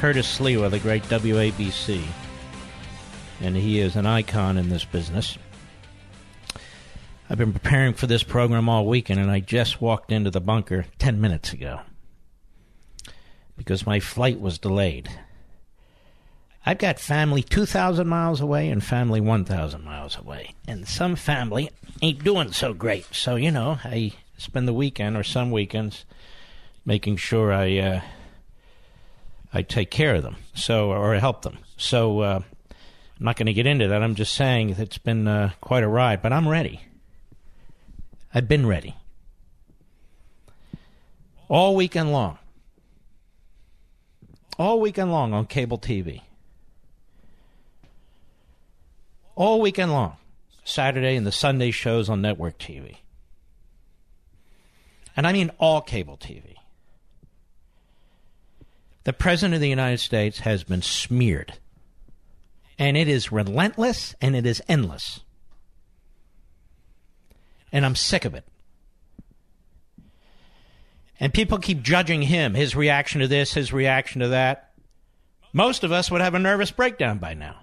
Curtis Sliwa of the great WABC. And he is an icon in this business. I've been preparing for this program all weekend, and I just walked into the bunker 10 minutes ago because my flight was delayed. I've got family 2,000 miles away and family 1,000 miles away. And some family ain't doing so great. So, you know, I spend the weekend or some weekends making sure I. Uh, I take care of them, so or help them. So uh, I'm not going to get into that. I'm just saying it's been uh, quite a ride, but I'm ready. I've been ready all weekend long, all weekend long on cable TV, all weekend long, Saturday and the Sunday shows on network TV, and I mean all cable TV. The President of the United States has been smeared. And it is relentless and it is endless. And I'm sick of it. And people keep judging him, his reaction to this, his reaction to that. Most of us would have a nervous breakdown by now.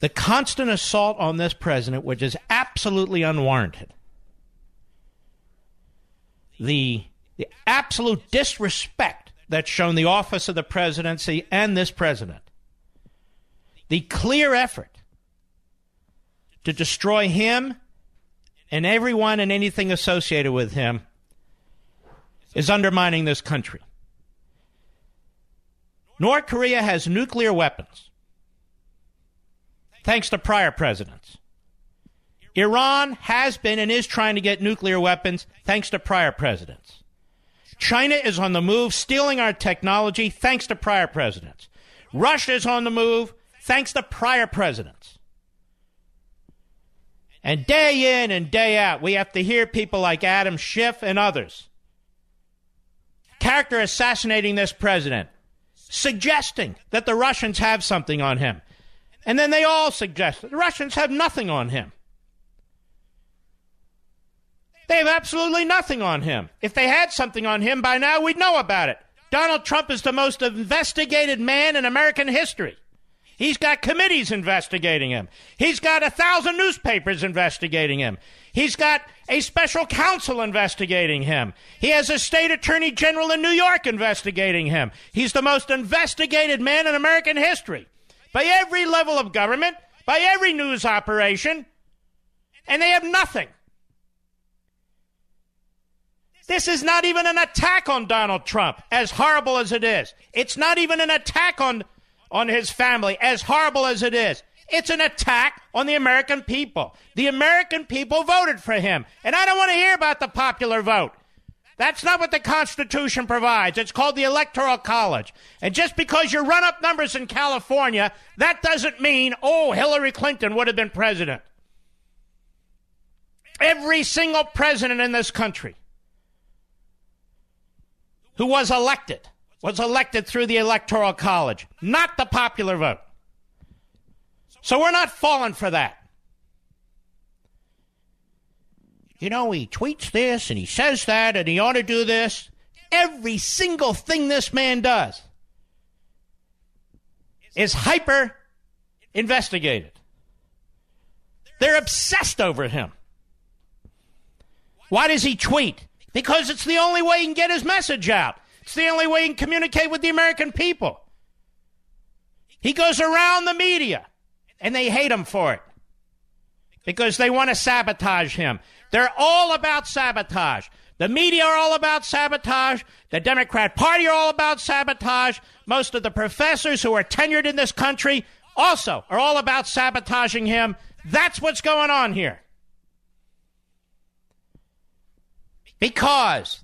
The constant assault on this president, which is absolutely unwarranted. The the absolute disrespect that's shown the office of the presidency and this president, the clear effort to destroy him and everyone and anything associated with him is undermining this country. North Korea has nuclear weapons, thanks to prior presidents. Iran has been and is trying to get nuclear weapons, thanks to prior presidents. China is on the move, stealing our technology thanks to prior presidents. Russia is on the move thanks to prior presidents. And day in and day out, we have to hear people like Adam Schiff and others character assassinating this president, suggesting that the Russians have something on him. And then they all suggest that the Russians have nothing on him. They have absolutely nothing on him. If they had something on him by now, we'd know about it. Donald Trump is the most investigated man in American history. He's got committees investigating him. He's got a thousand newspapers investigating him. He's got a special counsel investigating him. He has a state attorney general in New York investigating him. He's the most investigated man in American history by every level of government, by every news operation, and they have nothing. This is not even an attack on Donald Trump, as horrible as it is. It's not even an attack on, on his family, as horrible as it is. It's an attack on the American people. The American people voted for him. And I don't want to hear about the popular vote. That's not what the Constitution provides. It's called the Electoral College. And just because you run up numbers in California, that doesn't mean, oh, Hillary Clinton would have been president. Every single president in this country who was elected was elected through the Electoral College, not the popular vote. So we're not falling for that. You know, he tweets this and he says that and he ought to do this. Every single thing this man does is hyper investigated. They're obsessed over him. Why does he tweet? Because it's the only way he can get his message out. It's the only way he can communicate with the American people. He goes around the media, and they hate him for it because they want to sabotage him. They're all about sabotage. The media are all about sabotage. The Democrat Party are all about sabotage. Most of the professors who are tenured in this country also are all about sabotaging him. That's what's going on here. Because,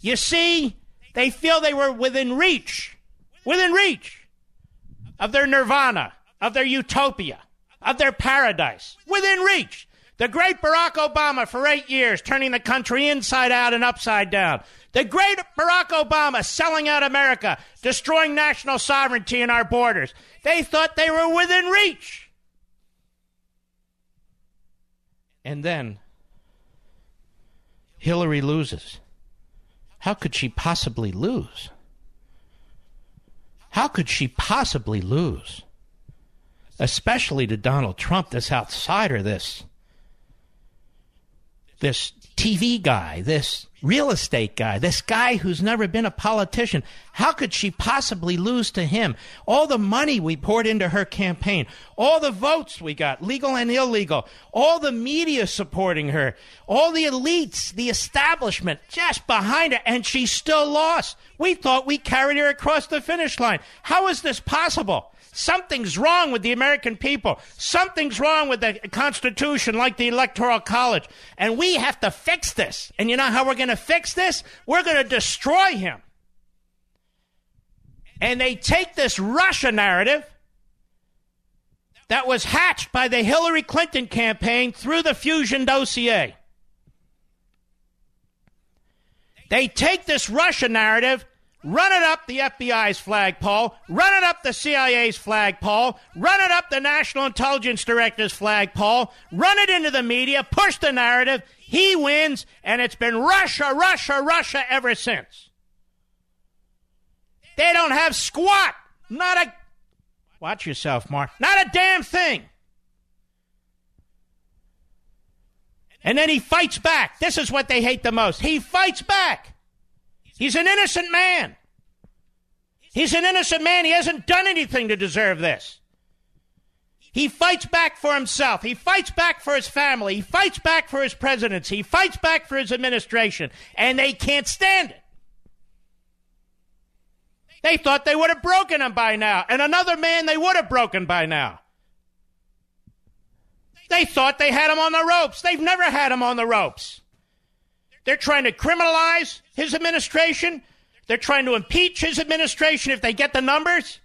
you see, They feel they were within reach, within reach of their nirvana, of their utopia, of their paradise, within reach. The great Barack Obama for eight years, turning the country inside out and upside down. The great Barack Obama selling out America, destroying national sovereignty in our borders. They thought they were within reach. And then Hillary loses. How could she possibly lose? How could she possibly lose? Especially to Donald Trump, this outsider, this this TV guy, this real estate guy, this guy who's never been a politician. How could she possibly lose to him? All the money we poured into her campaign, all the votes we got, legal and illegal, all the media supporting her, all the elites, the establishment just behind her, and she still lost. We thought we carried her across the finish line. How is this possible? Something's wrong with the American people. Something's wrong with the Constitution, like the Electoral College. And we have to fix this. And you know how we're going to fix this? We're going to destroy him. And they take this Russia narrative that was hatched by the Hillary Clinton campaign through the Fusion dossier. They take this Russia narrative Run it up the FBI's flagpole, run it up the CIA's flagpole, run it up the National Intelligence Director's flagpole, run it into the media, push the narrative. He wins, and it's been Russia, Russia, Russia ever since. They don't have squat. Not a. Watch yourself, Mark. Not a damn thing. And then he fights back. This is what they hate the most. He fights back. He's an innocent man. He's an innocent man. He hasn't done anything to deserve this. He fights back for himself. He fights back for his family. He fights back for his presidency. He fights back for his administration. And they can't stand it. They thought they would have broken him by now. And another man they would have broken by now. They thought they had him on the ropes. They've never had him on the ropes. They're trying to criminalize his administration. They're trying to impeach his administration if they get the numbers.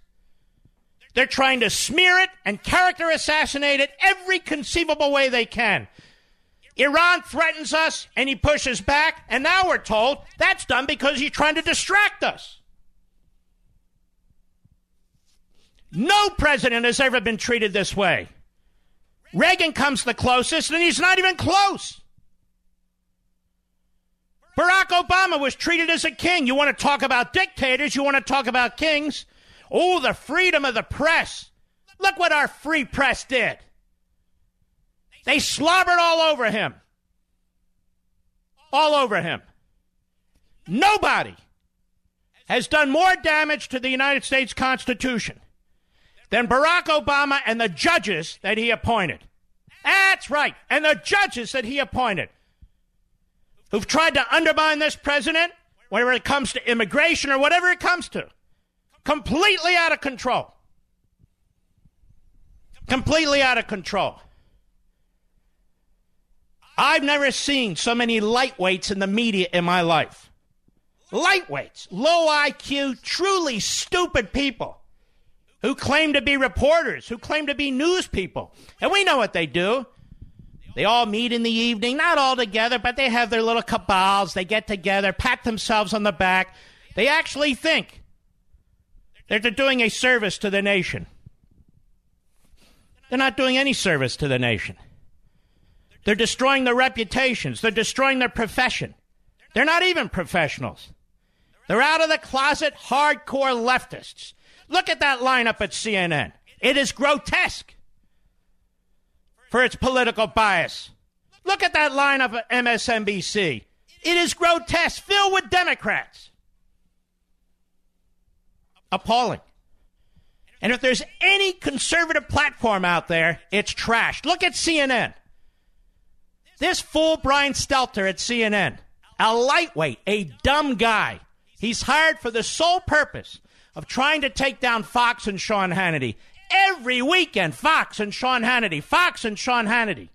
They're trying to smear it and character assassinate it every conceivable way they can. Iran threatens us and he pushes back, and now we're told that's done because he's trying to distract us. No president has ever been treated this way. Reagan comes the closest, and he's not even close. Barack Obama was treated as a king. You want to talk about dictators? You want to talk about kings? Oh, the freedom of the press. Look what our free press did. They slobbered all over him. All over him. Nobody has done more damage to the United States Constitution than Barack Obama and the judges that he appointed. That's right. And the judges that he appointed who've tried to undermine this president, whenever it comes to immigration or whatever it comes to. Completely out of control. Completely out of control. I've never seen so many lightweights in the media in my life. Lightweights, low IQ, truly stupid people who claim to be reporters, who claim to be news people. And we know what they do. They all meet in the evening, not all together, but they have their little cabals. They get together, pat themselves on the back. They actually think that they're doing a service to the nation. They're not doing any service to the nation. They're destroying their reputations. They're destroying their profession. They're not even professionals. They're out of the closet hardcore leftists. Look at that lineup at CNN. It is grotesque for its political bias. Look at that line of MSNBC. It is grotesque, filled with Democrats. Appalling. And if there's any conservative platform out there, it's trash. Look at CNN. This fool Brian Stelter at CNN, a lightweight, a dumb guy. He's hired for the sole purpose of trying to take down Fox and Sean Hannity every weekend. Fox and Sean Hannity. Fox and Sean Hannity.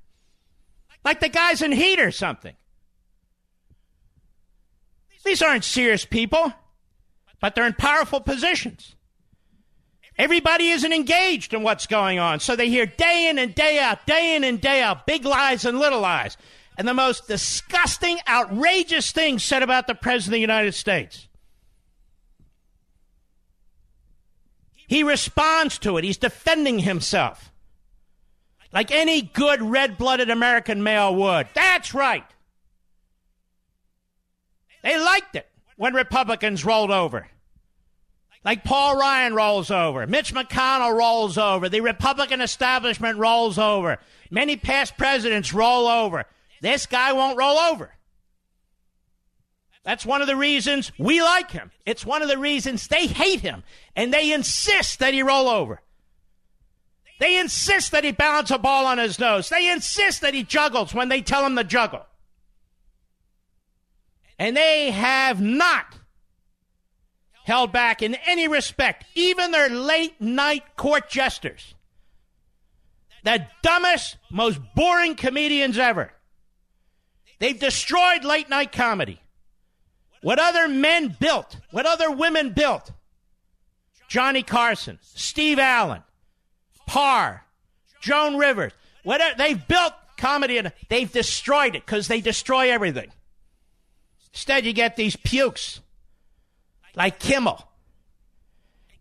Like the guys in Heat or something. These aren't serious people. but they're in powerful positions. Everybody isn't engaged in what's going on, so they hear day in and day out, day in and day out, big lies and little lies. And the most disgusting, outrageous things said about the President of the United States. He responds to it. He's defending himself. Like any good red blooded American male would. That's right. They liked it when Republicans rolled over. Like Paul Ryan rolls over, Mitch McConnell rolls over, the Republican establishment rolls over, many past presidents roll over. This guy won't roll over. That's one of the reasons we like him. It's one of the reasons they hate him, and they insist that he roll over. They insist that he balance a ball on his nose. They insist that he juggles when they tell him to juggle. And they have not held back in any respect, even their late night court jesters. The dumbest, most boring comedians ever. They've destroyed late night comedy. What other men built, what other women built. Johnny Carson, Steve Allen, Paar, Joan Rivers. Whatever they've built comedy and they've destroyed it because they destroy everything. Instead, you get these pukes like Kimmel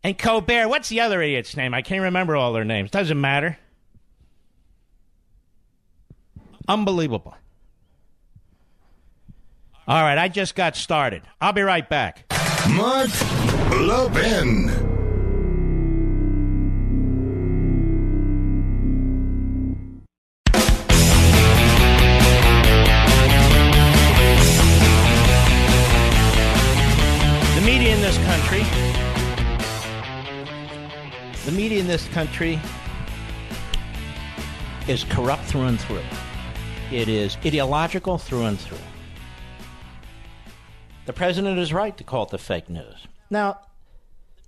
and Colbert. What's the other idiot's name? I can't remember all their names. Doesn't matter. Unbelievable. All right, I just got started. I'll be right back. Mark Levin. The media in this country, the media in this country is corrupt through and through. It is ideological through and through. The president is right to call it the fake news. Now,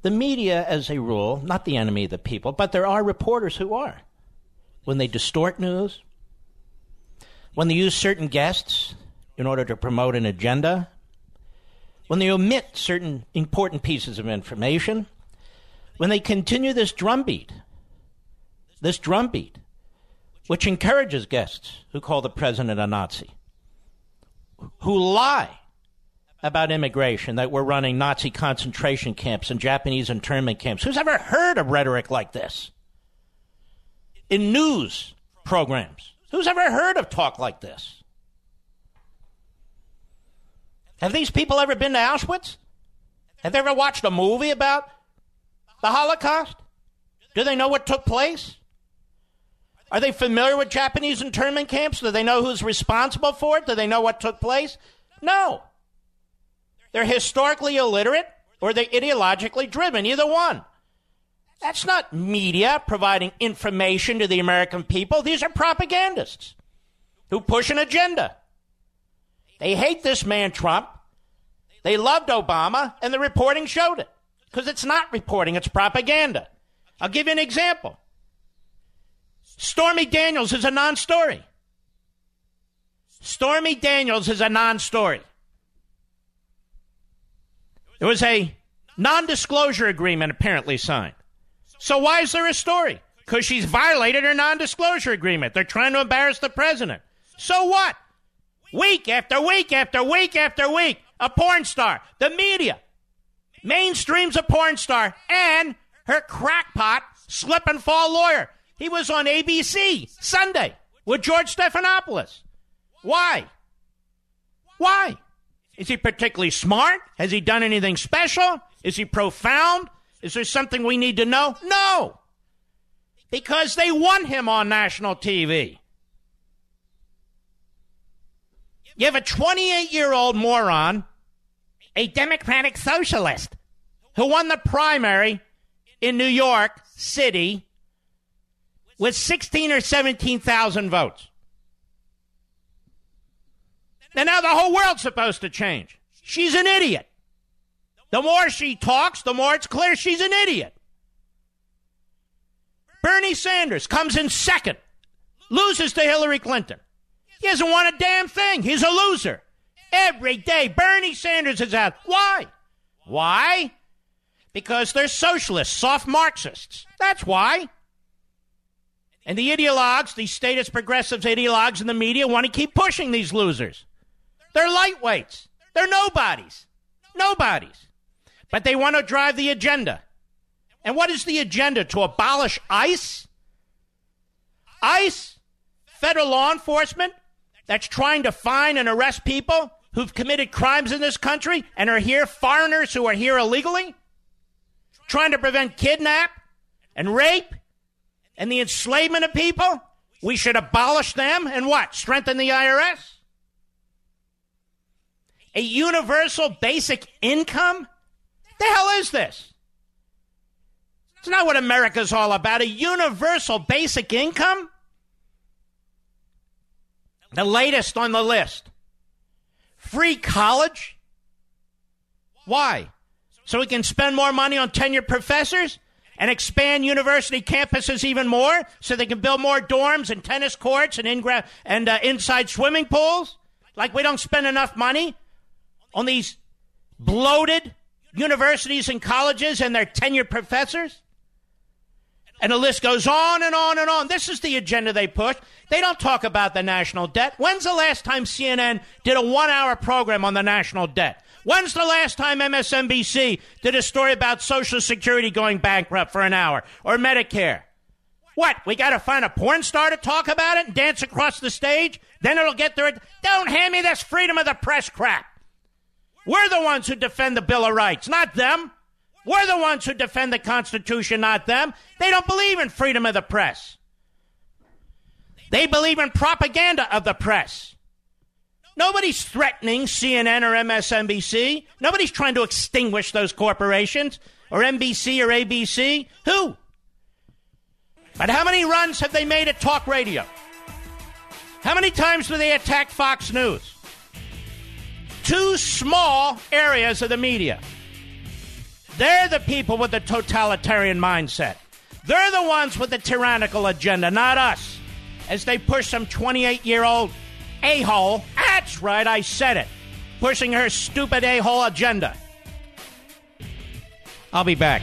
the media, as a rule, not the enemy of the people, but there are reporters who are. When they distort news, when they use certain guests in order to promote an agenda, when they omit certain important pieces of information, when they continue this drumbeat, this drumbeat, which encourages guests who call the president a Nazi, who lie about immigration, that we're running Nazi concentration camps and Japanese internment camps. Who's ever heard of rhetoric like this? In news programs. Who's ever heard of talk like this? Have these people ever been to Auschwitz? Have they ever watched a movie about the Holocaust? Do they know what took place? Are they familiar with Japanese internment camps? Do they know who's responsible for it? Do they know what took place? No. They're historically illiterate or they're ideologically driven, either one. That's not media providing information to the American people. These are propagandists who push an agenda. They hate this man, Trump. They loved Obama, and the reporting showed it. Because it's not reporting, it's propaganda. I'll give you an example. Stormy Daniels is a non story. Stormy Daniels is a non story. There was a non disclosure agreement apparently signed. So why is there a story? Because she's violated her non disclosure agreement. They're trying to embarrass the president. So what? Week after week after week after week, a porn star, the media, mainstreams a porn star, and her crackpot slip and fall lawyer. He was on ABC Sunday with George Stephanopoulos. Why? Why? Is he particularly smart? Has he done anything special? Is he profound? Is there something we need to know? No. Because they want him on national TV. You have a 28 year old moron, a Democratic socialist, who won the primary in New York City with 16 or 17,000 votes. And now the whole world's supposed to change. She's an idiot. The more she talks, the more it's clear she's an idiot. Bernie Sanders comes in second, loses to Hillary Clinton. He hasn't won a damn thing. He's a loser. Every day, Bernie Sanders is out. Why? Why? Because they're socialists, soft Marxists. That's why. And the ideologues, these statist progressives ideologues in the media, want to keep pushing these losers. They're lightweights. They're nobodies. Nobodies. But they want to drive the agenda. And what is the agenda? To abolish ICE? ICE, federal law enforcement, that's trying to find and arrest people who've committed crimes in this country and are here, foreigners who are here illegally, trying to prevent kidnap and rape and the enslavement of people, we should abolish them and what? Strengthen the IRS? A universal basic income? The hell is this? It's not what America's all about. A universal basic income? The latest on the list. Free college? Why? So we can spend more money on tenured professors? and expand university campuses even more so they can build more dorms and tennis courts and, in- and uh, inside swimming pools? Like we don't spend enough money on these bloated universities and colleges and their tenured professors? And the list goes on and on and on. This is the agenda they push. They don't talk about the national debt. When's the last time CNN did a one hour program on the national debt? When's the last time MSNBC did a story about Social Security going bankrupt for an hour or Medicare? What? We got to find a porn star to talk about it and dance across the stage? Then it'll get there. Don't hand me this freedom of the press crap. We're the ones who defend the Bill of Rights, not them. We're the ones who defend the Constitution, not them. They don't believe in freedom of the press. They believe in propaganda of the press. Nobody's threatening CNN or MSNBC. Nobody's trying to extinguish those corporations or NBC or ABC. Who? But how many runs have they made at talk radio? How many times do they attack Fox News? Two small areas of the media. They're the people with the totalitarian mindset. They're the ones with the tyrannical agenda, not us, as they push some 28 year old a hole. That's right, I said it. Pushing her stupid a hole agenda. I'll be back.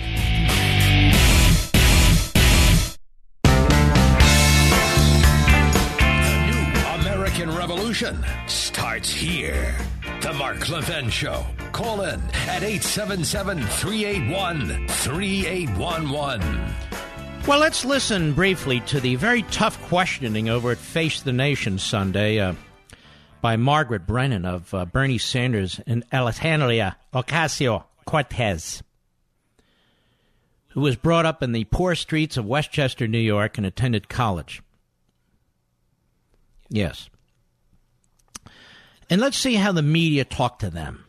The new American Revolution starts here. The Mark Levin Show. Call in at 877 381 3811. Well, let's listen briefly to the very tough questioning over at Face the Nation Sunday. Uh, by Margaret Brennan of uh, Bernie Sanders and Alexandria Ocasio Cortez, who was brought up in the poor streets of Westchester, New York, and attended college. Yes. And let's see how the media talk to them.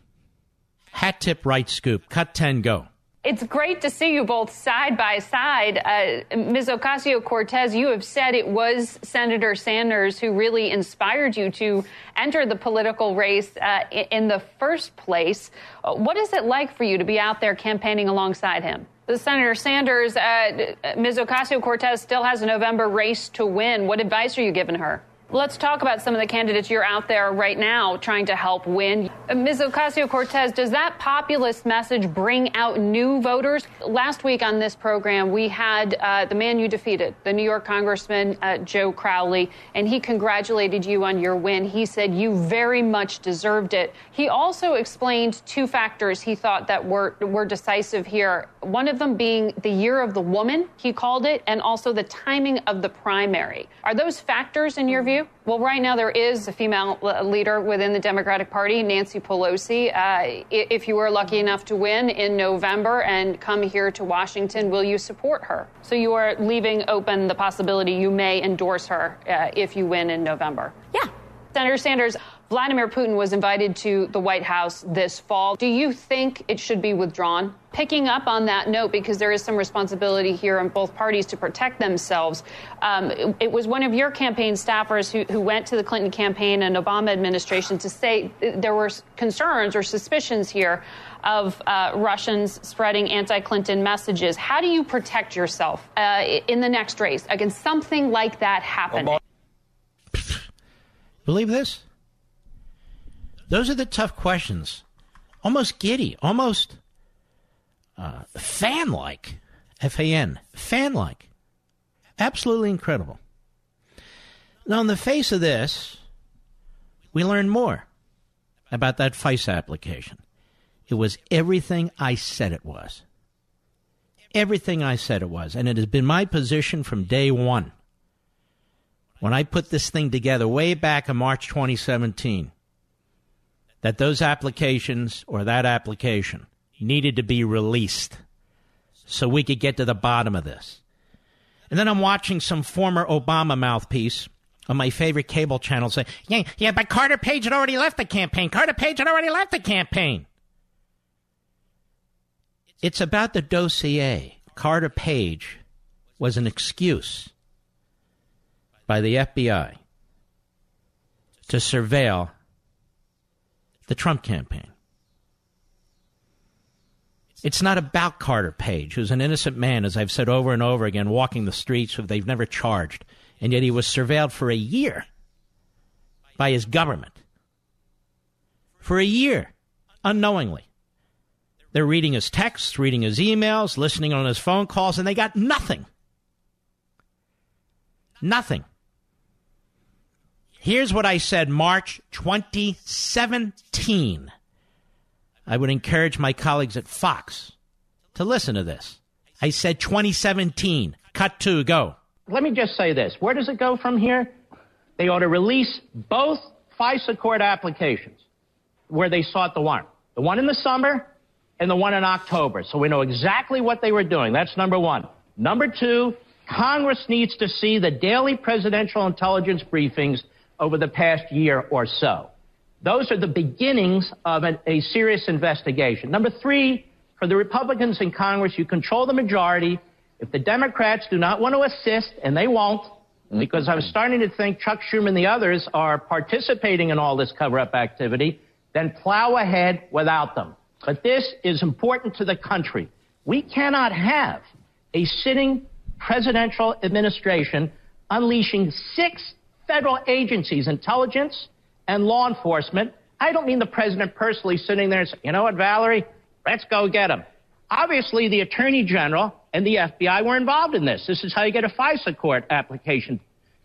Hat tip, right scoop. Cut 10, go. It's great to see you both side by side. Uh, Ms. Ocasio Cortez, you have said it was Senator Sanders who really inspired you to enter the political race uh, in the first place. Uh, what is it like for you to be out there campaigning alongside him? Senator Sanders, uh, Ms. Ocasio Cortez still has a November race to win. What advice are you giving her? Let's talk about some of the candidates you're out there right now trying to help win. Ms. Ocasio Cortez, does that populist message bring out new voters? Last week on this program, we had uh, the man you defeated, the New York Congressman uh, Joe Crowley, and he congratulated you on your win. He said you very much deserved it. He also explained two factors he thought that were, were decisive here. One of them being the year of the woman, he called it, and also the timing of the primary. Are those factors in your view? Well, right now there is a female leader within the Democratic Party, Nancy Pelosi. Uh, if you were lucky enough to win in November and come here to Washington, will you support her? So you are leaving open the possibility you may endorse her uh, if you win in November. Yeah. Senator Sanders, Vladimir Putin was invited to the White House this fall. Do you think it should be withdrawn? Picking up on that note, because there is some responsibility here on both parties to protect themselves, um, it, it, was one of your campaign staffers who, who, went to the Clinton campaign and Obama administration to say there were concerns or suspicions here of uh, Russians spreading anti Clinton messages. How do you protect yourself uh, in the next race against something like that happening? Believe this? Those are the tough questions. Almost giddy, almost uh, fan like. F A N. Fan like. Absolutely incredible. Now, in the face of this, we learn more about that FISA application. It was everything I said it was. Everything I said it was. And it has been my position from day one. When I put this thing together way back in March 2017, that those applications or that application needed to be released so we could get to the bottom of this. And then I'm watching some former Obama mouthpiece on my favorite cable channel say, yeah, yeah, but Carter Page had already left the campaign. Carter Page had already left the campaign. It's about the dossier. Carter Page was an excuse by the FBI to surveil the Trump campaign. It's not about Carter Page, who's an innocent man, as I've said over and over again, walking the streets who they've never charged, and yet he was surveilled for a year by his government. For a year, unknowingly. They're reading his texts, reading his emails, listening on his phone calls, and they got nothing. Nothing. Here's what I said March 2017. I would encourage my colleagues at Fox to listen to this. I said 2017. Cut two, go. Let me just say this. Where does it go from here? They ought to release both FISA court applications where they sought the warrant. The one in the summer and the one in October. So we know exactly what they were doing. That's number one. Number two, Congress needs to see the daily presidential intelligence briefings over the past year or so. Those are the beginnings of an, a serious investigation. Number three, for the Republicans in Congress, you control the majority. If the Democrats do not want to assist, and they won't, mm-hmm. because I'm starting to think Chuck Schumer and the others are participating in all this cover up activity, then plow ahead without them. But this is important to the country. We cannot have a sitting presidential administration unleashing six federal agencies, intelligence and law enforcement. I don't mean the president personally sitting there and saying, you know what, Valerie, let's go get him. Obviously, the attorney general and the FBI were involved in this. This is how you get a FISA court application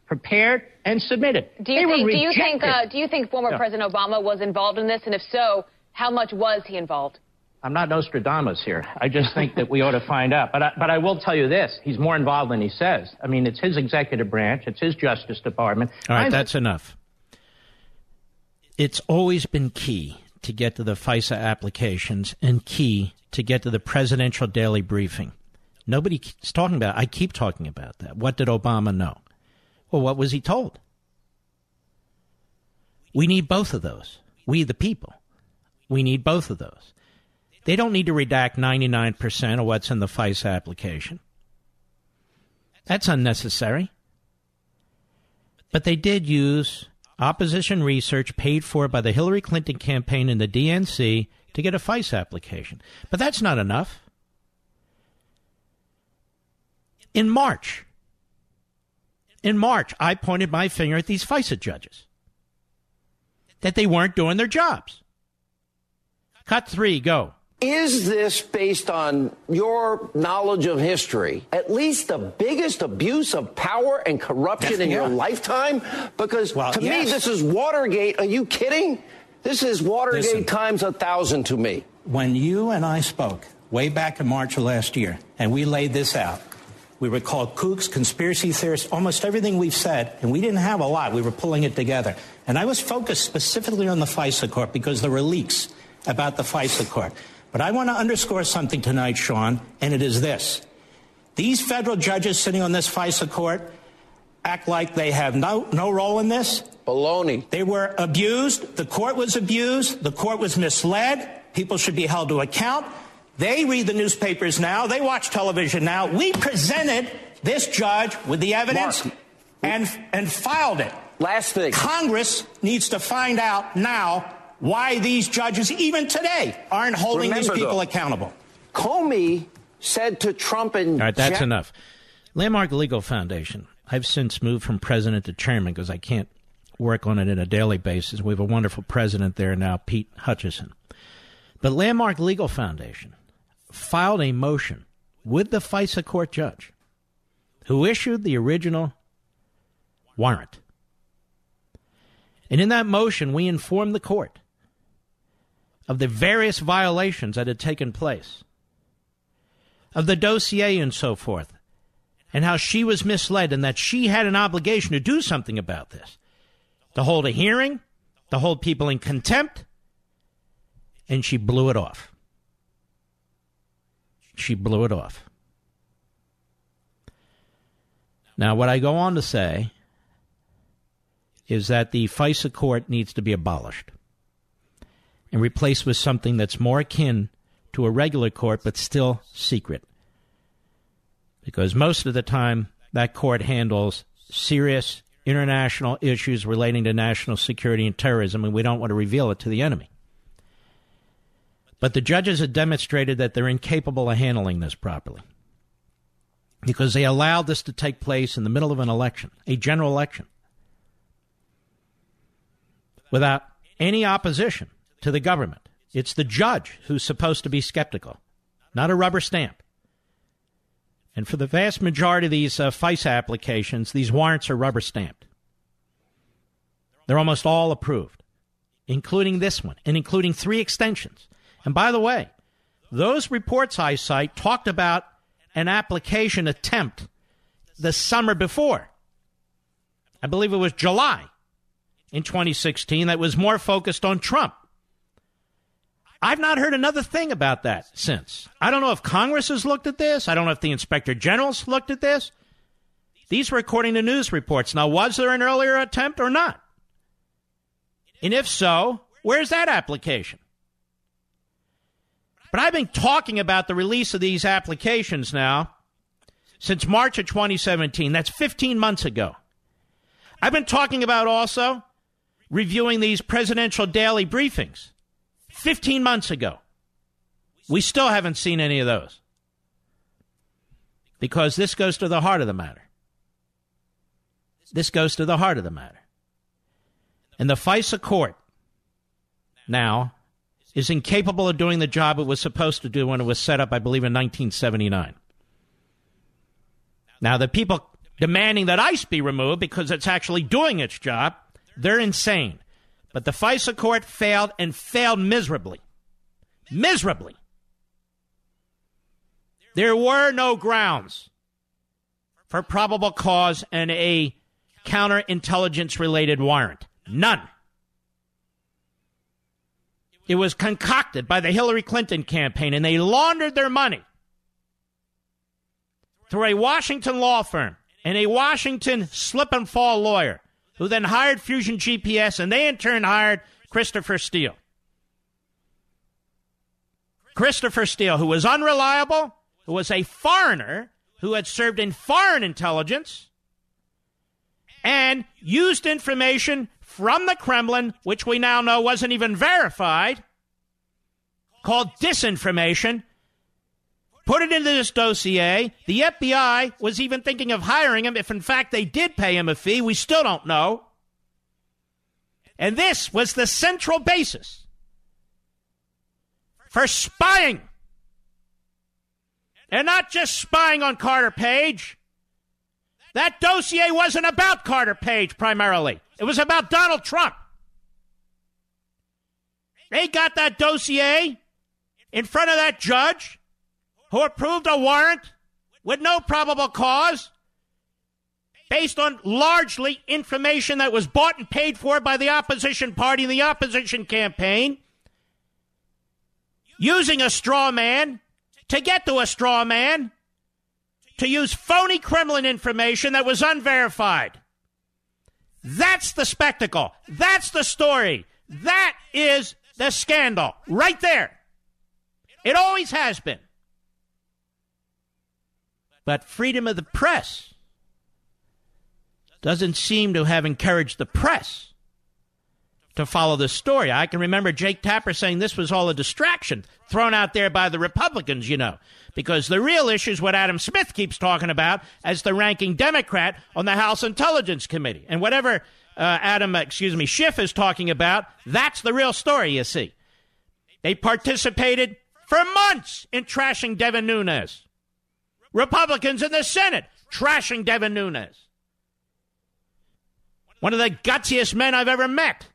prepared and submitted. Do you, think, do you think, uh, do you think former President Obama was involved in this? And if so, how much was he involved? I'm not Nostradamus here. I just think that we ought to find out. But I, but I will tell you this: he's more involved than he says. I mean, it's his executive branch, it's his Justice Department. All right, I'm, that's enough. It's always been key to get to the FISA applications and key to get to the presidential daily briefing. Nobody is talking about. It. I keep talking about that. What did Obama know? Well, what was he told? We need both of those. We, the people. We need both of those. They don't need to redact 99% of what's in the FISA application. That's unnecessary. But they did use opposition research paid for by the Hillary Clinton campaign and the DNC to get a FISA application. But that's not enough. In March, in March, I pointed my finger at these FISA judges that they weren't doing their jobs. Cut three, go. Is this based on your knowledge of history, at least the biggest abuse of power and corruption in your lifetime? Because well, to yes. me, this is Watergate. Are you kidding? This is Watergate Listen, times a thousand to me. When you and I spoke way back in March of last year, and we laid this out, we were called kooks, conspiracy theorists, almost everything we've said, and we didn't have a lot. We were pulling it together. And I was focused specifically on the FISA court because there were leaks about the FISA court. But I want to underscore something tonight, Sean, and it is this. These federal judges sitting on this FISA court act like they have no, no role in this. Baloney. They were abused. The court was abused. The court was misled. People should be held to account. They read the newspapers now. They watch television now. We presented this judge with the evidence Mark. and, and filed it. Last thing. Congress needs to find out now why these judges, even today, aren't holding Remember, these people though, accountable. Comey said to Trump and. All right, that's enough. Landmark Legal Foundation. I've since moved from president to chairman because I can't work on it on a daily basis. We have a wonderful president there now, Pete Hutchison. But Landmark Legal Foundation, filed a motion with the FISA court judge who issued the original warrant. And in that motion, we informed the court of the various violations that had taken place, of the dossier and so forth, and how she was misled and that she had an obligation to do something about this to hold a hearing, to hold people in contempt, and she blew it off. She blew it off. Now, what I go on to say is that the FISA court needs to be abolished and replaced with something that's more akin to a regular court but still secret. Because most of the time, that court handles serious international issues relating to national security and terrorism, and we don't want to reveal it to the enemy. But the judges have demonstrated that they're incapable of handling this properly because they allowed this to take place in the middle of an election, a general election, without any opposition to the government. It's the judge who's supposed to be skeptical, not a rubber stamp. And for the vast majority of these uh, FISA applications, these warrants are rubber stamped. They're almost all approved, including this one, and including three extensions. And by the way, those reports I cite talked about an application attempt the summer before. I believe it was July in 2016 that was more focused on Trump. I've not heard another thing about that since. I don't know if Congress has looked at this. I don't know if the Inspector General's looked at this. These were according to news reports. Now, was there an earlier attempt or not? And if so, where's that application? But I've been talking about the release of these applications now since March of 2017. That's 15 months ago. I've been talking about also reviewing these presidential daily briefings 15 months ago. We still haven't seen any of those. Because this goes to the heart of the matter. This goes to the heart of the matter. And the FISA court now is incapable of doing the job it was supposed to do when it was set up, I believe, in 1979. Now, the people demanding that ICE be removed because it's actually doing its job, they're insane. But the FISA court failed and failed miserably. Miserably. There were no grounds for probable cause and a counterintelligence related warrant. None. It was concocted by the Hillary Clinton campaign, and they laundered their money through a Washington law firm and a Washington slip and fall lawyer who then hired Fusion GPS, and they in turn hired Christopher Steele. Christopher Steele, who was unreliable, who was a foreigner, who had served in foreign intelligence, and used information from the Kremlin, which we now know wasn't even verified, called disinformation, put it into this dossier. The FBI was even thinking of hiring him if, in fact, they did pay him a fee. We still don't know. And this was the central basis for spying. And not just spying on Carter Page. That dossier wasn't about Carter Page primarily. It was about Donald Trump. They got that dossier in front of that judge who approved a warrant with no probable cause based on largely information that was bought and paid for by the opposition party and the opposition campaign, using a straw man to get to a straw man to use phony Kremlin information that was unverified. That's the spectacle. That's the story. That is the scandal right there. It always has been. But freedom of the press doesn't seem to have encouraged the press to follow this story. I can remember Jake Tapper saying this was all a distraction thrown out there by the Republicans, you know, because the real issue is what Adam Smith keeps talking about as the ranking Democrat on the House Intelligence Committee. And whatever uh, Adam, excuse me, Schiff is talking about, that's the real story, you see. They participated for months in trashing Devin Nunes. Republicans in the Senate trashing Devin Nunes. One of the gutsiest men I've ever met.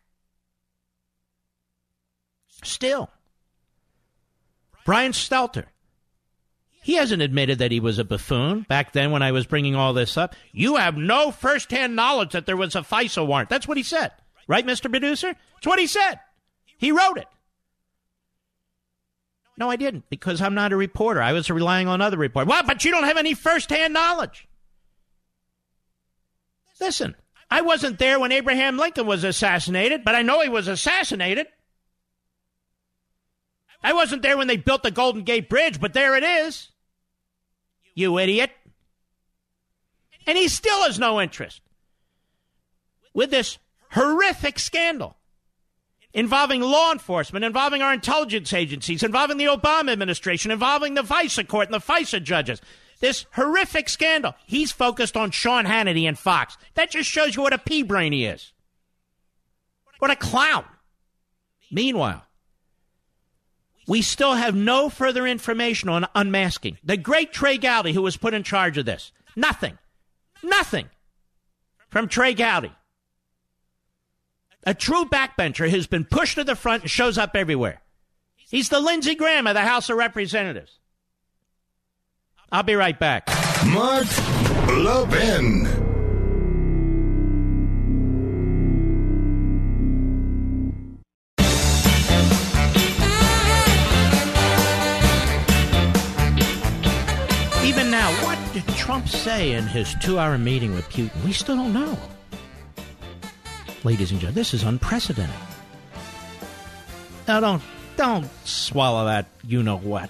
Still, Brian Stelter. He hasn't admitted that he was a buffoon back then when I was bringing all this up. You have no firsthand knowledge that there was a FISA warrant. That's what he said. Right, Mr. Producer? That's what he said. He wrote it. No, I didn't, because I'm not a reporter. I was relying on other reporters. Well, but you don't have any firsthand knowledge. Listen, I wasn't there when Abraham Lincoln was assassinated, but I know he was assassinated. I wasn't there when they built the Golden Gate Bridge, but there it is. You idiot. And he still has no interest with this horrific scandal involving law enforcement, involving our intelligence agencies, involving the Obama administration, involving the FISA court and the FISA judges. This horrific scandal. He's focused on Sean Hannity and Fox. That just shows you what a pea brain he is. What a clown. Meanwhile, we still have no further information on unmasking. The great Trey Gowdy, who was put in charge of this. Nothing. Nothing from Trey Gowdy. A true backbencher who's been pushed to the front and shows up everywhere. He's the Lindsey Graham of the House of Representatives. I'll be right back. Mark Levin. Even now, what did Trump say in his two hour meeting with Putin? We still don't know. Ladies and gentlemen, this is unprecedented. Now, don't, don't swallow that you know what.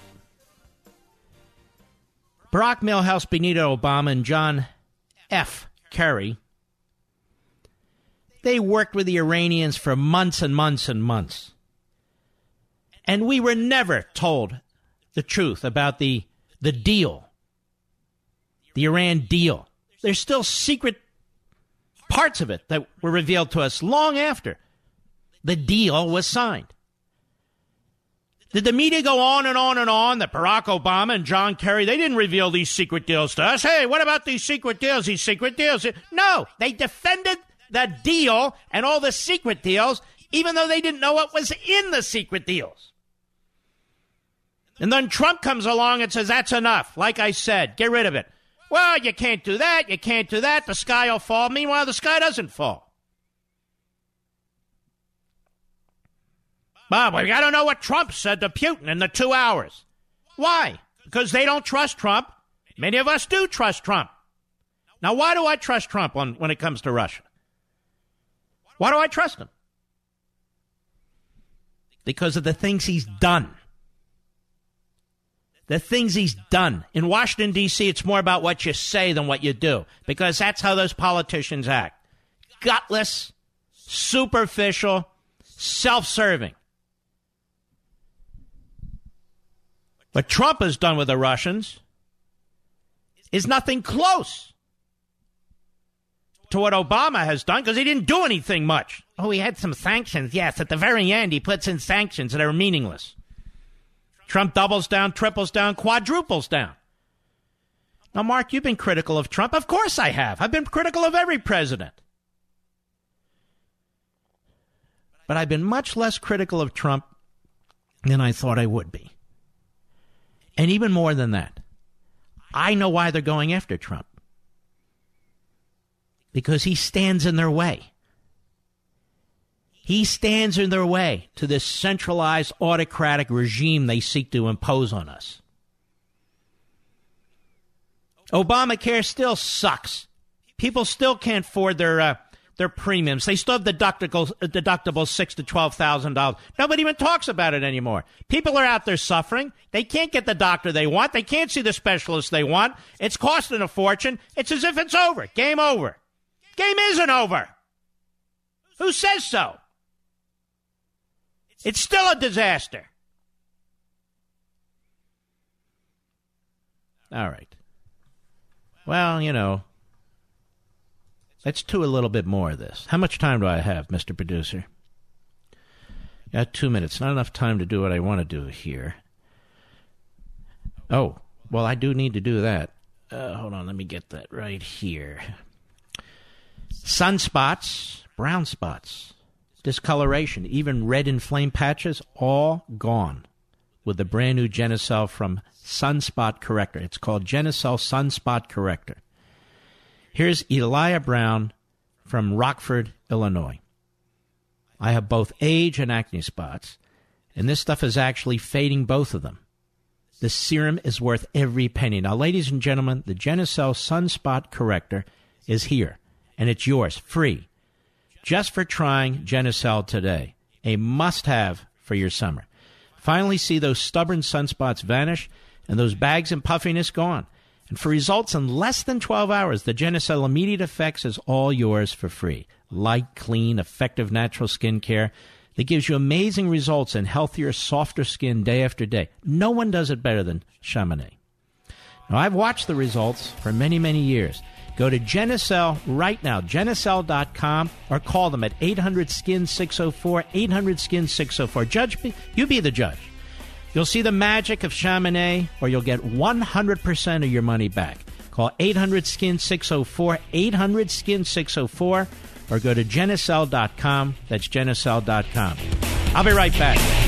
Barack Milhous, Benito Obama, and John F. Kerry, they worked with the Iranians for months and months and months. And we were never told the truth about the, the deal the Iran deal. There's still secret parts of it that were revealed to us long after the deal was signed. Did the media go on and on and on that Barack Obama and John Kerry, they didn't reveal these secret deals to us? Hey, what about these secret deals, these secret deals? No, they defended the deal and all the secret deals, even though they didn't know what was in the secret deals. And then Trump comes along and says, that's enough. Like I said, get rid of it. Well, you can't do that. You can't do that. The sky will fall. Meanwhile, the sky doesn't fall. Bob, got to know what Trump said to Putin in the two hours. Why? Because they don't trust Trump. Many of us do trust Trump. Now, why do I trust Trump on, when it comes to Russia? Why do I trust him? Because of the things he's done the things he's done. In Washington, D.C., it's more about what you say than what you do, because that's how those politicians act gutless, superficial, self serving. What Trump has done with the Russians is nothing close to what Obama has done because he didn't do anything much. Oh, he had some sanctions. Yes, at the very end, he puts in sanctions that are meaningless. Trump doubles down, triples down, quadruples down. Now, Mark, you've been critical of Trump. Of course I have. I've been critical of every president. But I've been much less critical of Trump than I thought I would be. And even more than that, I know why they're going after Trump. Because he stands in their way. He stands in their way to this centralized autocratic regime they seek to impose on us. Obamacare still sucks. People still can't afford their uh, their premiums. They still have deductibles, deductibles six to twelve thousand dollars. Nobody even talks about it anymore. People are out there suffering. They can't get the doctor they want. They can't see the specialist they want. It's costing a fortune. It's as if it's over. Game over. Game isn't over. Who says so? It's still a disaster. All right. Well, you know, let's do a little bit more of this. How much time do I have, Mr. Producer? Got two minutes. Not enough time to do what I want to do here. Oh, well, I do need to do that. Uh, hold on, let me get that right here. Sunspots, brown spots, discoloration, even red inflamed patches, all gone with the brand new Genucel from Sunspot Corrector. It's called Genucel Sunspot Corrector. Here's Elia Brown from Rockford, Illinois. I have both age and acne spots, and this stuff is actually fading both of them. The serum is worth every penny. Now, ladies and gentlemen, the Genucel Sunspot Corrector is here, and it's yours, free, just for trying Genucel today. A must have for your summer. Finally, see those stubborn sunspots vanish and those bags and puffiness gone. And for results in less than 12 hours, the Genucel Immediate Effects is all yours for free. Light, clean, effective natural skin care that gives you amazing results and healthier, softer skin day after day. No one does it better than Chamonix. Now, I've watched the results for many, many years. Go to Genucel right now, Genucel.com, or call them at 800 Skin 604, 800 Skin 604. Judge, you be the judge. You'll see the magic of Chamonix, or you'll get 100% of your money back. Call 800 Skin 604, 800 Skin 604, or go to Genucel.com. That's Genucel.com. I'll be right back.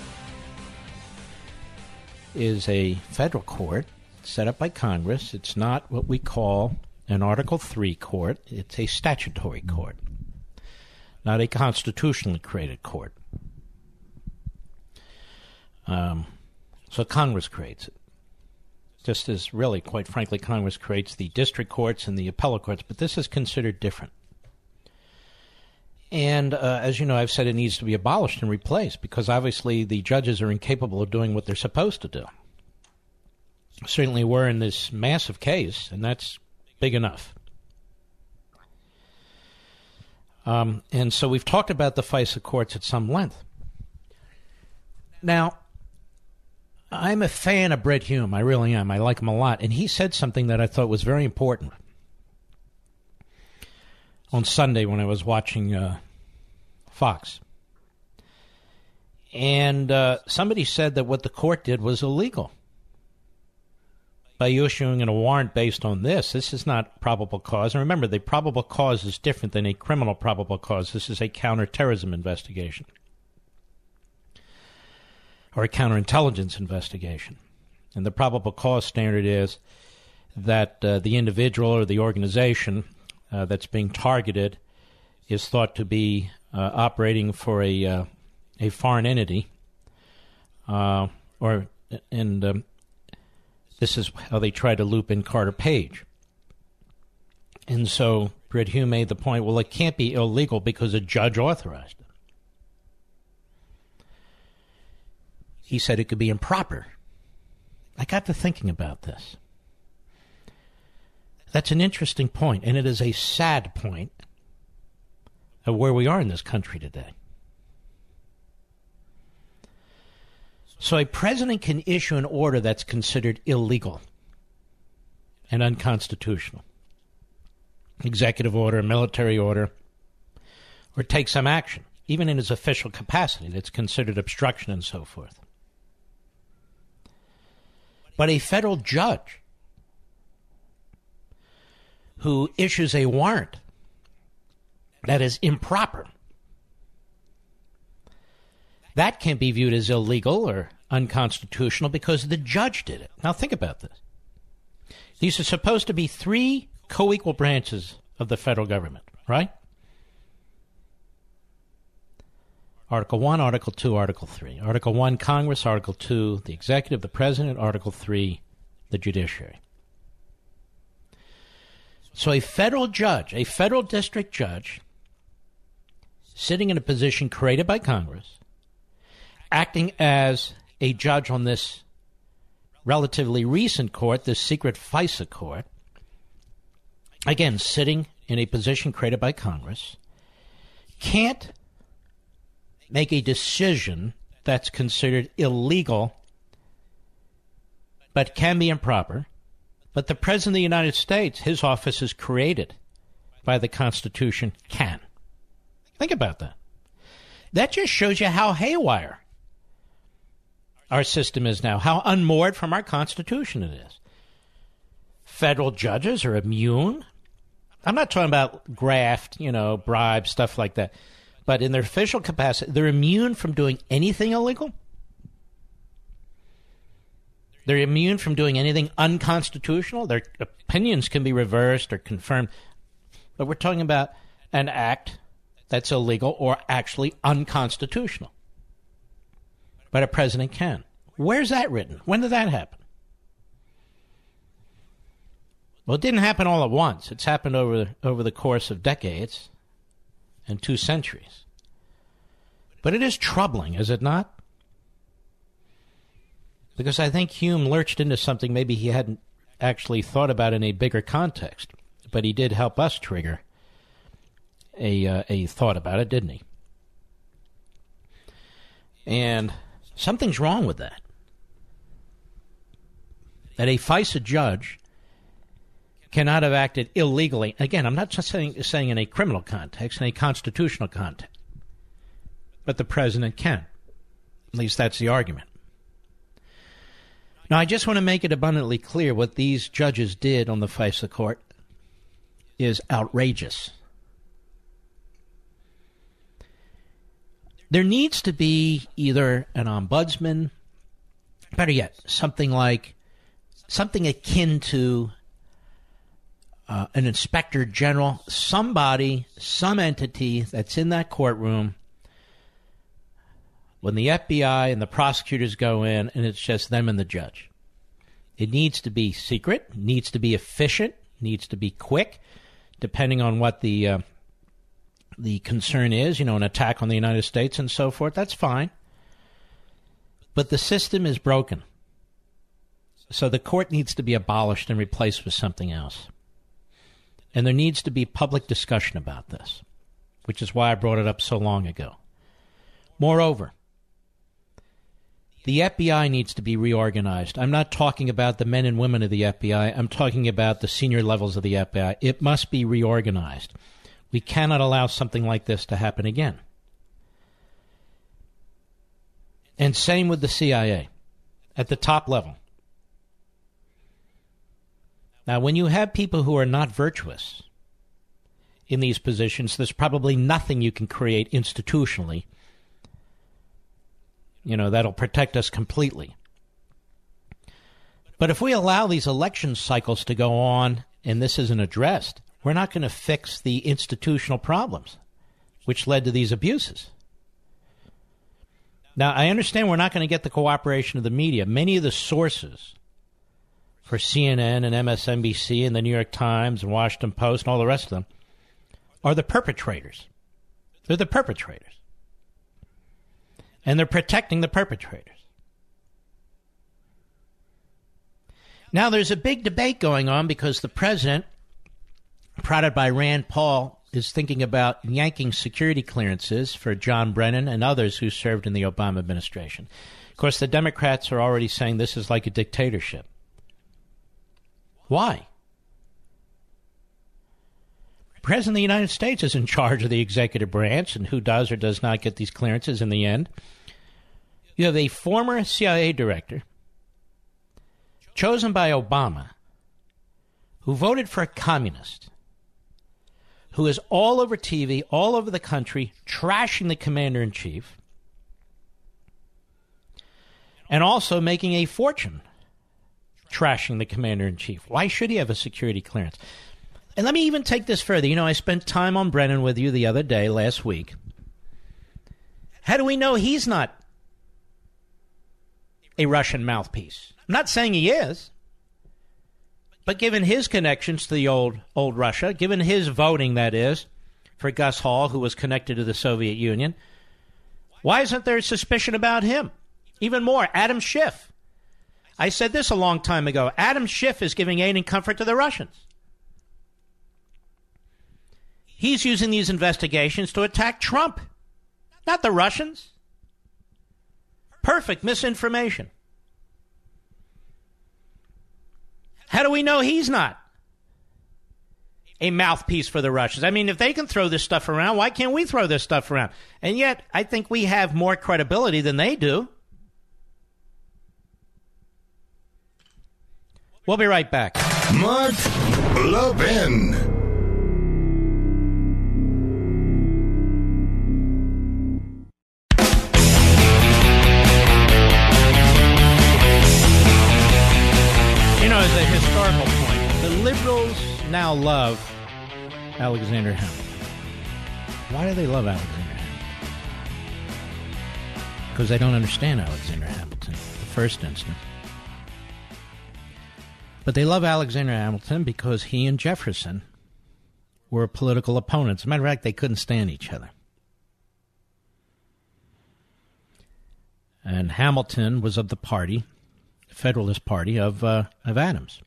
is a federal court set up by Congress. It's not what we call an Article 3 court, it's a statutory court, not a constitutionally created court. Um, so Congress creates it. Just as, really, quite frankly, Congress creates the district courts and the appellate courts, but this is considered different. And uh, as you know, I've said it needs to be abolished and replaced because obviously the judges are incapable of doing what they're supposed to do. Certainly, we're in this massive case, and that's big enough. Um, and so we've talked about the FISA courts at some length. Now, I'm a fan of Brit Hume. I really am. I like him a lot. And he said something that I thought was very important on Sunday when I was watching uh, Fox. And uh, somebody said that what the court did was illegal by issuing a warrant based on this. This is not probable cause. And remember, the probable cause is different than a criminal probable cause. This is a counterterrorism investigation or a counterintelligence investigation. And the probable cause standard is that uh, the individual or the organization uh, that's being targeted is thought to be uh, operating for a uh, a foreign entity, or and um, this is how they try to loop in Carter Page. And so Brit Hume made the point: well, it can't be illegal because a judge authorized it. He said it could be improper. I got to thinking about this. That's an interesting point, and it is a sad point of where we are in this country today. So, a president can issue an order that's considered illegal and unconstitutional executive order, military order, or take some action, even in his official capacity, that's considered obstruction and so forth. But a federal judge who issues a warrant that is improper. That can be viewed as illegal or unconstitutional because the judge did it. Now, think about this. These are supposed to be three co equal branches of the federal government, right? Article 1, Article 2, Article 3. Article 1, Congress. Article 2, the executive, the president. Article 3, the judiciary. So, a federal judge, a federal district judge, sitting in a position created by Congress, acting as a judge on this relatively recent court, this secret FISA court, again, sitting in a position created by Congress, can't make a decision that's considered illegal but can be improper. But the President of the United States, his office is created by the Constitution, can. Think about that. That just shows you how haywire our system is now, how unmoored from our Constitution it is. Federal judges are immune. I'm not talking about graft, you know, bribe, stuff like that. But in their official capacity, they're immune from doing anything illegal. They're immune from doing anything unconstitutional. Their opinions can be reversed or confirmed. But we're talking about an act that's illegal or actually unconstitutional. But a president can. Where's that written? When did that happen? Well, it didn't happen all at once. It's happened over over the course of decades and two centuries. But it is troubling, is it not? Because I think Hume lurched into something maybe he hadn't actually thought about in a bigger context, but he did help us trigger a uh, a thought about it, didn't he? And something's wrong with that. That a FISA judge cannot have acted illegally. Again, I'm not just saying, saying in a criminal context, in a constitutional context. But the president can. At least that's the argument. Now, I just want to make it abundantly clear what these judges did on the FISA court is outrageous. There needs to be either an ombudsman, better yet, something like something akin to uh, an inspector general, somebody, some entity that's in that courtroom when the FBI and the prosecutors go in and it's just them and the judge. It needs to be secret, needs to be efficient, needs to be quick, depending on what the uh, the concern is. You know, an attack on the United States and so forth. That's fine, but the system is broken. So the court needs to be abolished and replaced with something else. And there needs to be public discussion about this, which is why I brought it up so long ago. Moreover, the FBI needs to be reorganized. I'm not talking about the men and women of the FBI. I'm talking about the senior levels of the FBI. It must be reorganized. We cannot allow something like this to happen again. And same with the CIA at the top level. Now, when you have people who are not virtuous in these positions, there's probably nothing you can create institutionally, you know, that'll protect us completely. But if we allow these election cycles to go on and this isn't addressed, we're not going to fix the institutional problems which led to these abuses. Now, I understand we're not going to get the cooperation of the media. Many of the sources for CNN and MSNBC and the New York Times and Washington Post and all the rest of them are the perpetrators. They're the perpetrators. And they're protecting the perpetrators. Now, there's a big debate going on because the president, prodded by Rand Paul, is thinking about yanking security clearances for John Brennan and others who served in the Obama administration. Of course, the Democrats are already saying this is like a dictatorship. Why? President of the United States is in charge of the executive branch and who does or does not get these clearances in the end. You have a former CIA director chosen by Obama who voted for a communist who is all over TV, all over the country, trashing the commander in chief, and also making a fortune trashing the commander in chief. Why should he have a security clearance? And let me even take this further. You know, I spent time on Brennan with you the other day, last week. How do we know he's not a Russian mouthpiece? I'm not saying he is, But given his connections to the old old Russia, given his voting, that is, for Gus Hall, who was connected to the Soviet Union, why isn't there suspicion about him? Even more, Adam Schiff. I said this a long time ago. Adam Schiff is giving aid and comfort to the Russians. He's using these investigations to attack Trump, not the Russians. Perfect misinformation. How do we know he's not a mouthpiece for the Russians? I mean, if they can throw this stuff around, why can't we throw this stuff around? And yet, I think we have more credibility than they do. We'll be right back. Mark Levin. Now love Alexander Hamilton. Why do they love Alexander Hamilton? Because they don't understand Alexander Hamilton, the first instance. But they love Alexander Hamilton because he and Jefferson were political opponents. As a matter of fact, they couldn't stand each other. And Hamilton was of the party, Federalist Party of uh, of Adams.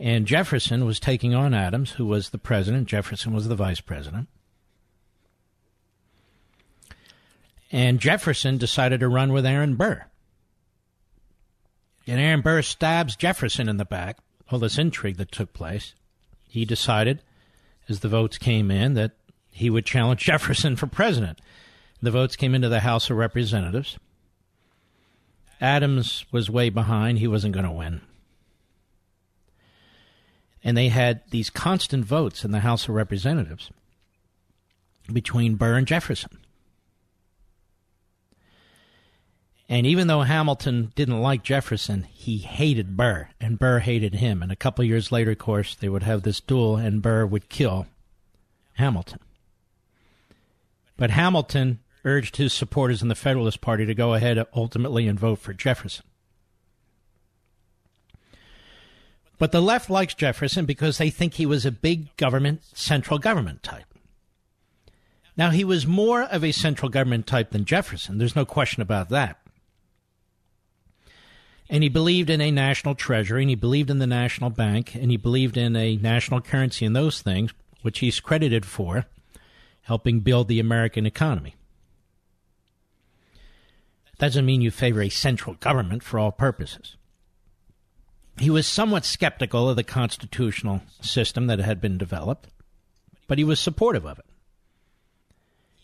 And Jefferson was taking on Adams, who was the president. Jefferson was the vice president. And Jefferson decided to run with Aaron Burr. And Aaron Burr stabs Jefferson in the back. All this intrigue that took place. He decided, as the votes came in, that he would challenge Jefferson for president. The votes came into the House of Representatives. Adams was way behind. He wasn't going to win and they had these constant votes in the House of Representatives between Burr and Jefferson. And even though Hamilton didn't like Jefferson, he hated Burr, and Burr hated him. And a couple years later, of course, they would have this duel, and Burr would kill Hamilton. But Hamilton urged his supporters in the Federalist Party to go ahead ultimately and vote for Jefferson. But the left likes Jefferson because they think he was a big government, central government type. Now, he was more of a central government type than Jefferson. There's no question about that. And he believed in a national treasury, and he believed in the national bank, and he believed in a national currency and those things, which he's credited for helping build the American economy. That Doesn't mean you favor a central government for all purposes he was somewhat skeptical of the constitutional system that had been developed, but he was supportive of it.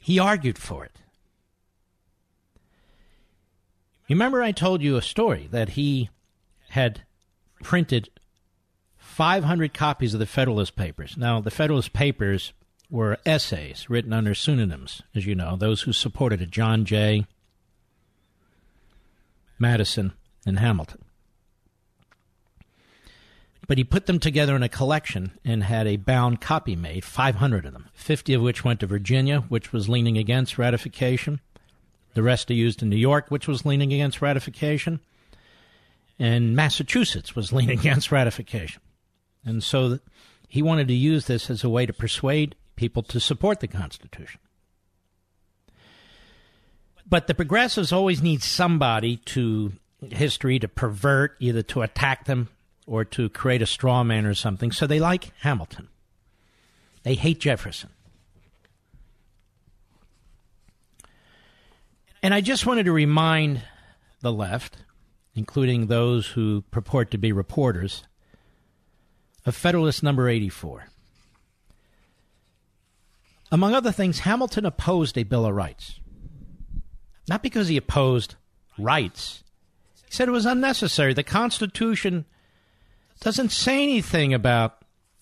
He argued for it. Remember, I told you a story that he had printed 500 copies of the Federalist Papers. Now, the Federalist Papers were essays written under pseudonyms, as you know, those who supported it John Jay, Madison, and Hamilton. But he put them together in a collection and had a bound copy made, 500 of them, 50 of which went to Virginia, which was leaning against ratification. The rest are used in New York, which was leaning against ratification. And Massachusetts was leaning against ratification. And so he wanted to use this as a way to persuade people to support the Constitution. But the progressives always need somebody to history to pervert, either to attack them or to create a straw man or something. So they like Hamilton. They hate Jefferson. And I just wanted to remind the left, including those who purport to be reporters, of Federalist number 84. Among other things, Hamilton opposed a Bill of Rights. Not because he opposed rights, he said it was unnecessary. The Constitution doesn't say anything about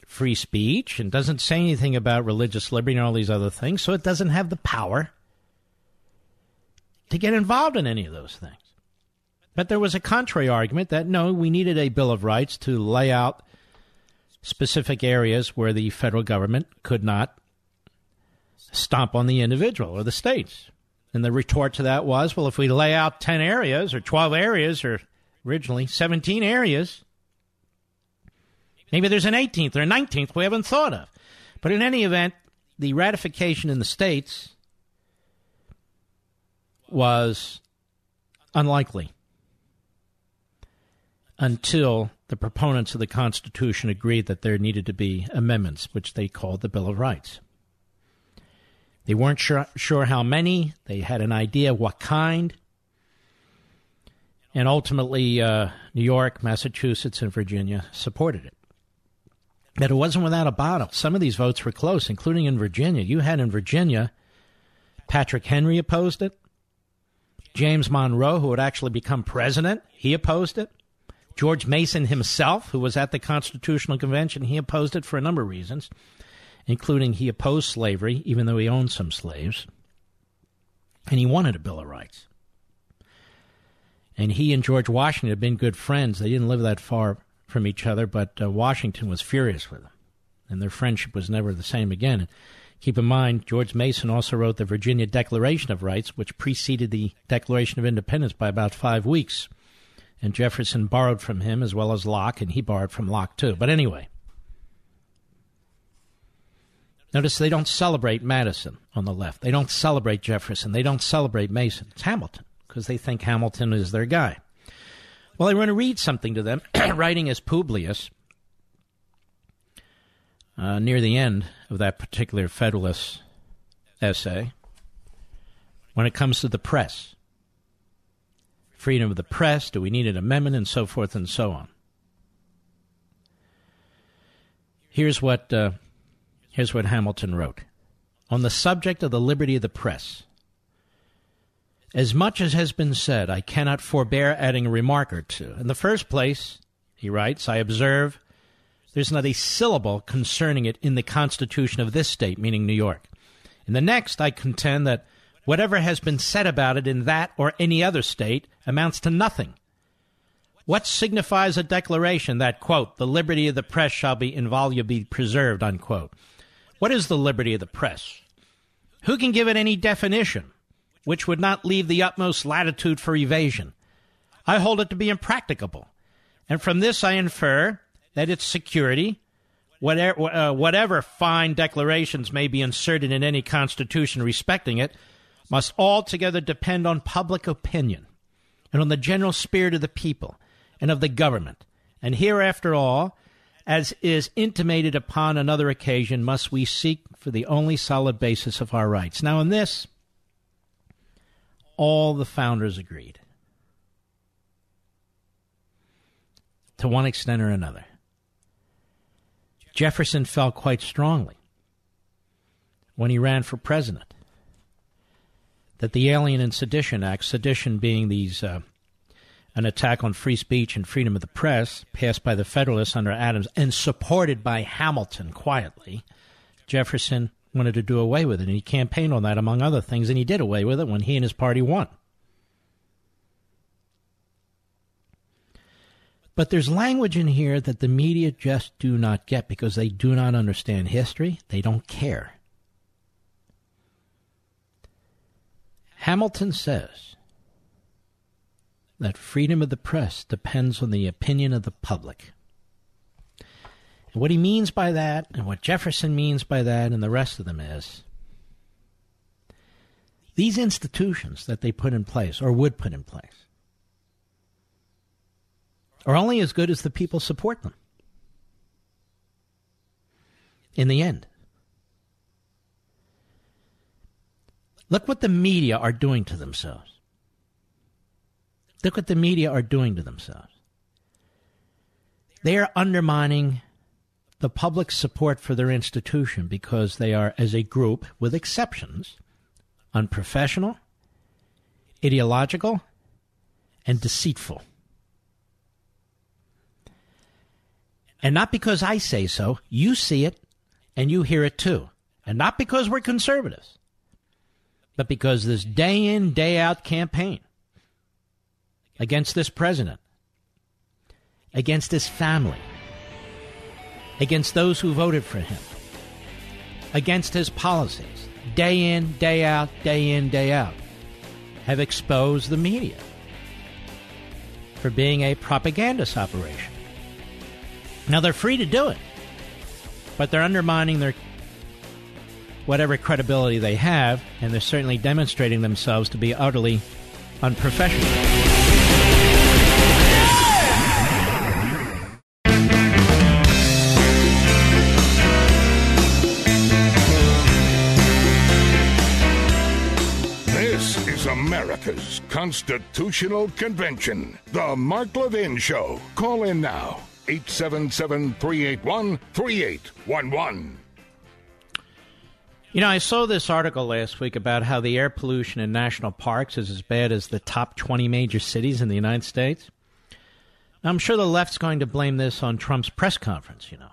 free speech and doesn't say anything about religious liberty and all these other things, so it doesn't have the power to get involved in any of those things. But there was a contrary argument that no, we needed a Bill of Rights to lay out specific areas where the federal government could not stomp on the individual or the states. And the retort to that was, well, if we lay out 10 areas or 12 areas or originally, 17 areas. Maybe there's an 18th or a 19th we haven't thought of. But in any event, the ratification in the states was unlikely until the proponents of the Constitution agreed that there needed to be amendments, which they called the Bill of Rights. They weren't sure, sure how many, they had an idea what kind. And ultimately, uh, New York, Massachusetts, and Virginia supported it. But it wasn't without a battle. Some of these votes were close, including in Virginia. You had in Virginia, Patrick Henry opposed it. James Monroe, who would actually become president, he opposed it. George Mason himself, who was at the Constitutional Convention, he opposed it for a number of reasons, including he opposed slavery, even though he owned some slaves. And he wanted a Bill of Rights. And he and George Washington had been good friends. They didn't live that far from each other, but uh, Washington was furious with them. And their friendship was never the same again. And keep in mind, George Mason also wrote the Virginia Declaration of Rights, which preceded the Declaration of Independence by about five weeks and Jefferson borrowed from him as well as Locke, and he borrowed from Locke too. But anyway, notice they don't celebrate Madison on the left. They don't celebrate Jefferson. They don't celebrate Mason. It's Hamilton because they think Hamilton is their guy. Well, I want to read something to them, writing as Publius uh, near the end of that particular Federalist essay when it comes to the press freedom of the press? Do we need an amendment? And so forth and so on. Here's what, uh, here's what Hamilton wrote On the subject of the liberty of the press. As much as has been said, I cannot forbear adding a remark or two. In the first place, he writes, I observe there's not a syllable concerning it in the Constitution of this state, meaning New York. In the next, I contend that Whatever has been said about it in that or any other state amounts to nothing. What signifies a declaration that, quote, the liberty of the press shall be inviolably preserved, unquote? What is the liberty of the press? Who can give it any definition which would not leave the utmost latitude for evasion? I hold it to be impracticable. And from this I infer that its security, whatever, uh, whatever fine declarations may be inserted in any constitution respecting it, must altogether depend on public opinion and on the general spirit of the people and of the government. And here, after all, as is intimated upon another occasion, must we seek for the only solid basis of our rights. Now, in this, all the founders agreed to one extent or another. Jefferson felt quite strongly when he ran for president that the Alien and Sedition Act, sedition being these uh, an attack on free speech and freedom of the press, passed by the Federalists under Adams and supported by Hamilton quietly, Jefferson wanted to do away with it, and he campaigned on that among other things, and he did away with it when he and his party won. But there's language in here that the media just do not get because they do not understand history. They don't care. Hamilton says that freedom of the press depends on the opinion of the public. And what he means by that, and what Jefferson means by that, and the rest of them is these institutions that they put in place, or would put in place, are only as good as the people support them. In the end. Look what the media are doing to themselves. Look what the media are doing to themselves. They are undermining the public support for their institution because they are, as a group, with exceptions, unprofessional, ideological, and deceitful. And not because I say so, you see it and you hear it too. And not because we're conservatives but because this day in, day out campaign against this president, against his family, against those who voted for him, against his policies, day in, day out, day in, day out, have exposed the media. for being a propagandist operation. Now they're free to do it, but they're undermining their whatever credibility they have, and they're certainly demonstrating themselves to be utterly unprofessional. Constitutional Convention. The Mark Levin Show. Call in now. 877 381 3811. You know, I saw this article last week about how the air pollution in national parks is as bad as the top 20 major cities in the United States. Now, I'm sure the left's going to blame this on Trump's press conference, you know.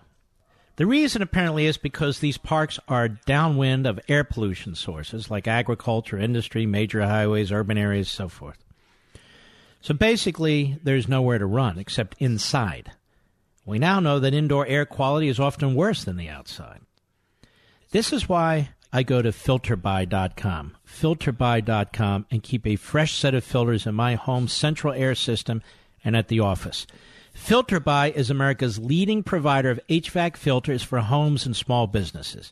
The reason apparently is because these parks are downwind of air pollution sources like agriculture, industry, major highways, urban areas, so forth. So basically, there's nowhere to run except inside. We now know that indoor air quality is often worse than the outside. This is why I go to filterbuy.com, filterbuy.com, and keep a fresh set of filters in my home central air system and at the office. FilterBuy is America's leading provider of HVAC filters for homes and small businesses.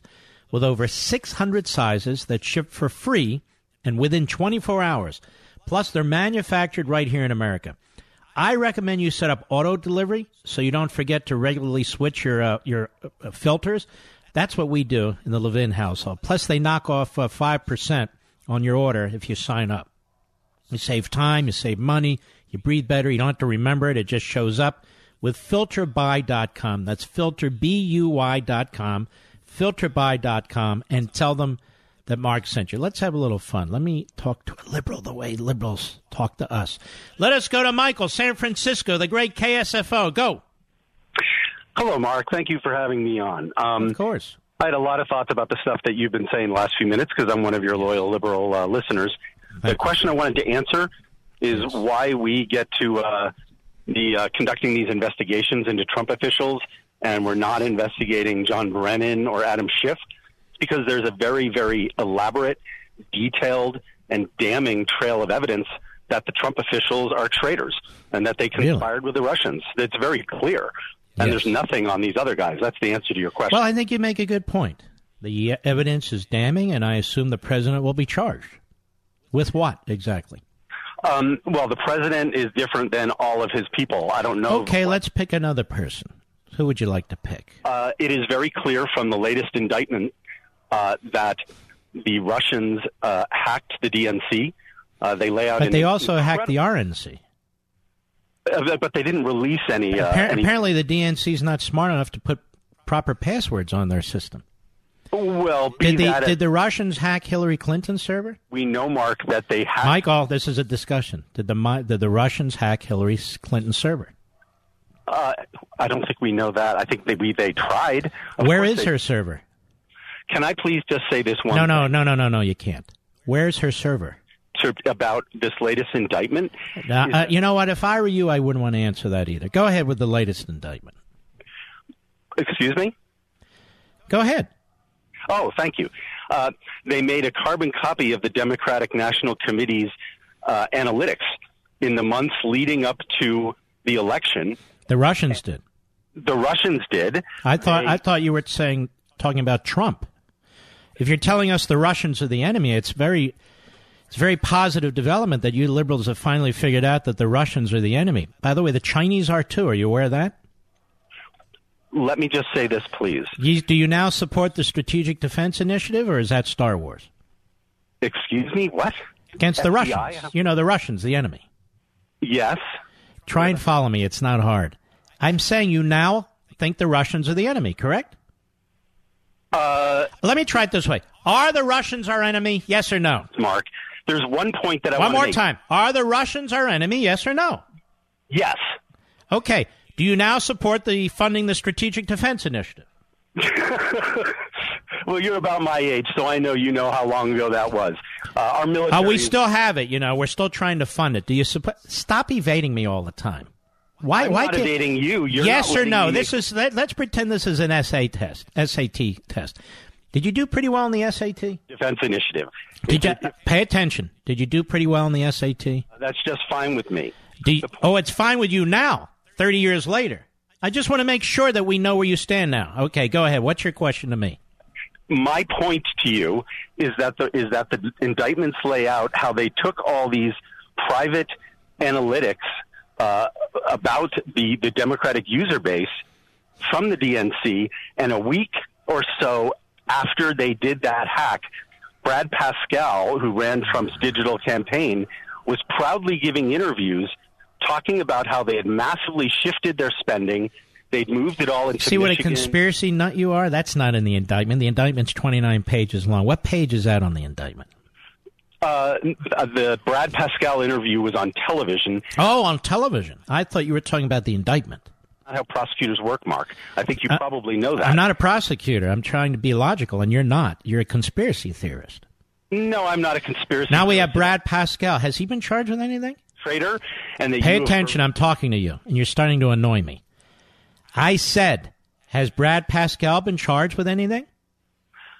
With over 600 sizes that ship for free and within 24 hours. Plus, they're manufactured right here in America. I recommend you set up auto delivery so you don't forget to regularly switch your uh, your uh, filters. That's what we do in the Levin household. Plus, they knock off uh, 5% on your order if you sign up. You save time, you save money, you breathe better, you don't have to remember it, it just shows up with filterbuy.com. That's filterbuy.com, filterby.com, and tell them that Mark sent you. Let's have a little fun. Let me talk to a liberal the way liberals talk to us. Let us go to Michael, San Francisco, the great KSFO. Go. Hello, Mark. Thank you for having me on. Um, of course. I had a lot of thoughts about the stuff that you've been saying the last few minutes because I'm one of your loyal liberal uh, listeners. Thank the you. question I wanted to answer is yes. why we get to uh, the uh, conducting these investigations into Trump officials and we're not investigating John Brennan or Adam Schiff because there's a very, very elaborate, detailed, and damning trail of evidence that the Trump officials are traitors and that they conspired really? with the Russians. It's very clear and yes. there's nothing on these other guys. That's the answer to your question. Well, I think you make a good point. The evidence is damning, and I assume the president will be charged. With what exactly? Um, well, the president is different than all of his people. I don't know. Okay, let's pick another person. Who would you like to pick? Uh, it is very clear from the latest indictment uh, that the Russians uh, hacked the DNC. Uh, they lay out. But they also hacked the RNC. Uh, but they didn't release any, uh, Appar- any. Apparently, the DNC is not smart enough to put proper passwords on their system. Well, did, the, did the Russians hack Hillary Clinton's server? We know, Mark, that they hacked. Michael, this is a discussion. Did the did the Russians hack Hillary Clinton's server? Uh, I don't think we know that. I think maybe they tried. Of Where is they... her server? Can I please just say this one? No, no, no, no, no, no. You can't. Where's her server? about this latest indictment. Now, uh, you know what? If I were you, I wouldn't want to answer that either. Go ahead with the latest indictment. Excuse me? Go ahead. Oh, thank you. Uh, they made a carbon copy of the Democratic National Committee's uh, analytics in the months leading up to the election. The Russians did. The Russians did. I thought. They, I thought you were saying talking about Trump. If you're telling us the Russians are the enemy, it's very it's a very positive development that you liberals have finally figured out that the Russians are the enemy. By the way, the Chinese are too. Are you aware of that? Let me just say this, please. You, do you now support the Strategic Defense Initiative, or is that Star Wars? Excuse me, what? Against FBI? the Russians. You know, the Russians, the enemy. Yes. Try and follow me. It's not hard. I'm saying you now think the Russians are the enemy, correct? Uh, Let me try it this way. Are the Russians our enemy? Yes or no? Mark, there's one point that I want to. one more make. time. Are the Russians our enemy? Yes or no? Yes. Okay. Do you now support the funding the Strategic Defense Initiative? well, you're about my age, so I know you know how long ago that was. Uh, our military. Uh, we still have it. You know, we're still trying to fund it. Do you support? Stop evading me all the time. Why? I'm why not evading you? You're yes or no? Me. This is. Let, us pretend this is an SA test. SAT test. Did you do pretty well in the SAT? Defense Initiative. Did you pay attention? Did you do pretty well in the SAT? That's just fine with me. You, oh, it's fine with you now, 30 years later. I just want to make sure that we know where you stand now. Okay, go ahead. What's your question to me? My point to you is that the, is that the indictments lay out how they took all these private analytics uh, about the, the Democratic user base from the DNC, and a week or so after they did that hack, Brad Parscale, who ran Trump's digital campaign, was proudly giving interviews talking about how they had massively shifted their spending. They'd moved it all into See what Michigan. a conspiracy nut you are? That's not in the indictment. The indictment's 29 pages long. What page is that on the indictment? Uh, the Brad Parscale interview was on television. Oh, on television. I thought you were talking about the indictment. Not how prosecutors work, Mark. I think you uh, probably know that. I'm not a prosecutor. I'm trying to be logical, and you're not. You're a conspiracy theorist. No, I'm not a conspiracy. Now theorist. we have Brad Parscale. Has he been charged with anything? Traitor, and pay attention. I'm talking to you, and you're starting to annoy me. I said, has Brad Parscale been charged with anything?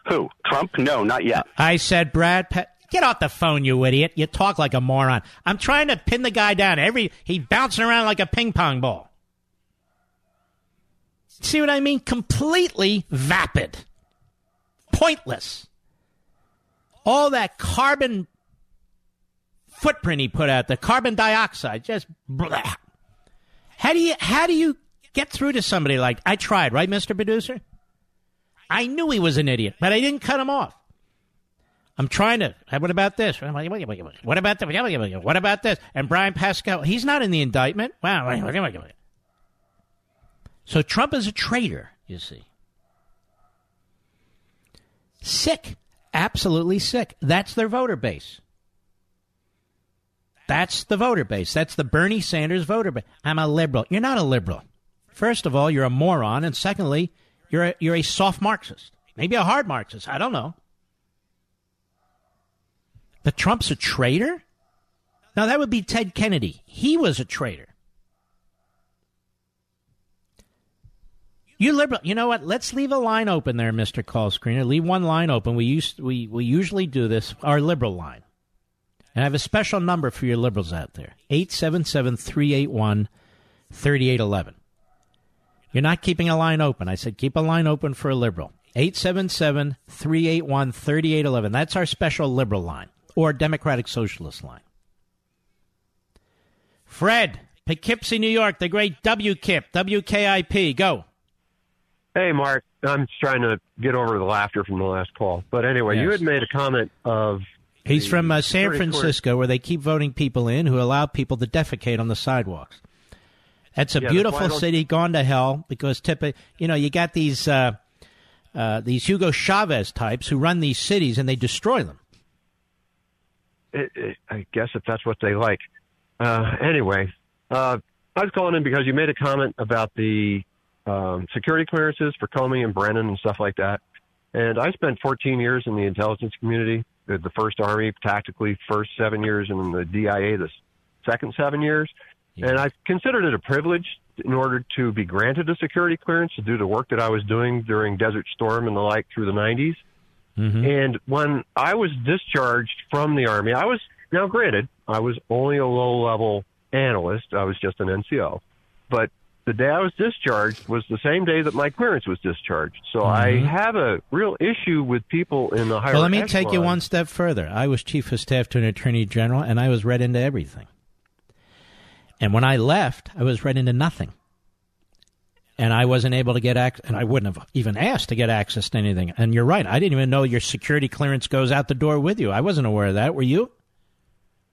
Who? Trump? No, not yet. Uh, I said Brad. Pa- Get off the phone, you idiot! You talk like a moron. I'm trying to pin the guy down. Every he bouncing around like a ping pong ball. See what I mean? Completely vapid, pointless. All that carbon footprint he put out, the carbon dioxide, just blah. How do you how do you get through to somebody like I tried, right, Mr. Producer? I knew he was an idiot, but I didn't cut him off. I'm trying to. What about this? What about that? What about this? And Brian Parscale, he's not in the indictment. Wow. So Trump is a traitor, you see. Sick. Absolutely sick. That's their voter base. That's the voter base. That's the Bernie Sanders voter base. I'm a liberal. You're not a liberal. First of all, you're a moron, and secondly, you're a, you're a soft Marxist. Maybe a hard Marxist. I don't know. But Trump's a traitor? Now, that would be Ted Kennedy. He was a traitor. You liberal, you know what? Let's leave a line open there, Mister Call Screener. Leave one line open. We used we we usually do this. Our liberal line, and I have a special number for your liberals out there: eight seven seven three eight one thirty eight eleven. You're not keeping a line open. I said keep a line open for a liberal. 877 381 3811. That's our special liberal line or Democratic Socialist line. Fred, Poughkeepsie, New York, the great WKIP, WKIP. Go. Hey, Mark. I'm just trying to get over the laughter from the last call. But anyway, yes. you had made a comment of. He's from uh, San Francisco, where they keep voting people in who allow people to defecate on the sidewalks. It's a yeah, beautiful city gone to hell because typically, you know, you got these uh, uh, these Hugo Chavez types who run these cities and they destroy them it, it, I guess if that's what they like. Uh, anyway, uh, I was calling in because you made a comment about the um, security clearances for Comey and Brennan and stuff like that. And I spent 14 years in the intelligence community, the first Army tactically, first seven years, and in the DIA the second seven years. Yeah. And I considered it a privilege in order to be granted a security clearance to do the work that I was doing during Desert Storm and the like through the 90s. Mm-hmm. And when I was discharged from the Army, I was, now granted, I was only a low level analyst. I was just an NCO. But the day I was discharged was the same day that my clearance was discharged. So mm-hmm. I have a real issue with people in the higher. Well, let me take you one step further. I was chief of staff to an attorney general, and I was read into everything. And when I left, I was read into nothing and I wasn't able to get access, and I wouldn't have even asked to get access to anything. And you're right, I didn't even know your security clearance goes out the door with you. I wasn't aware of that. Were you?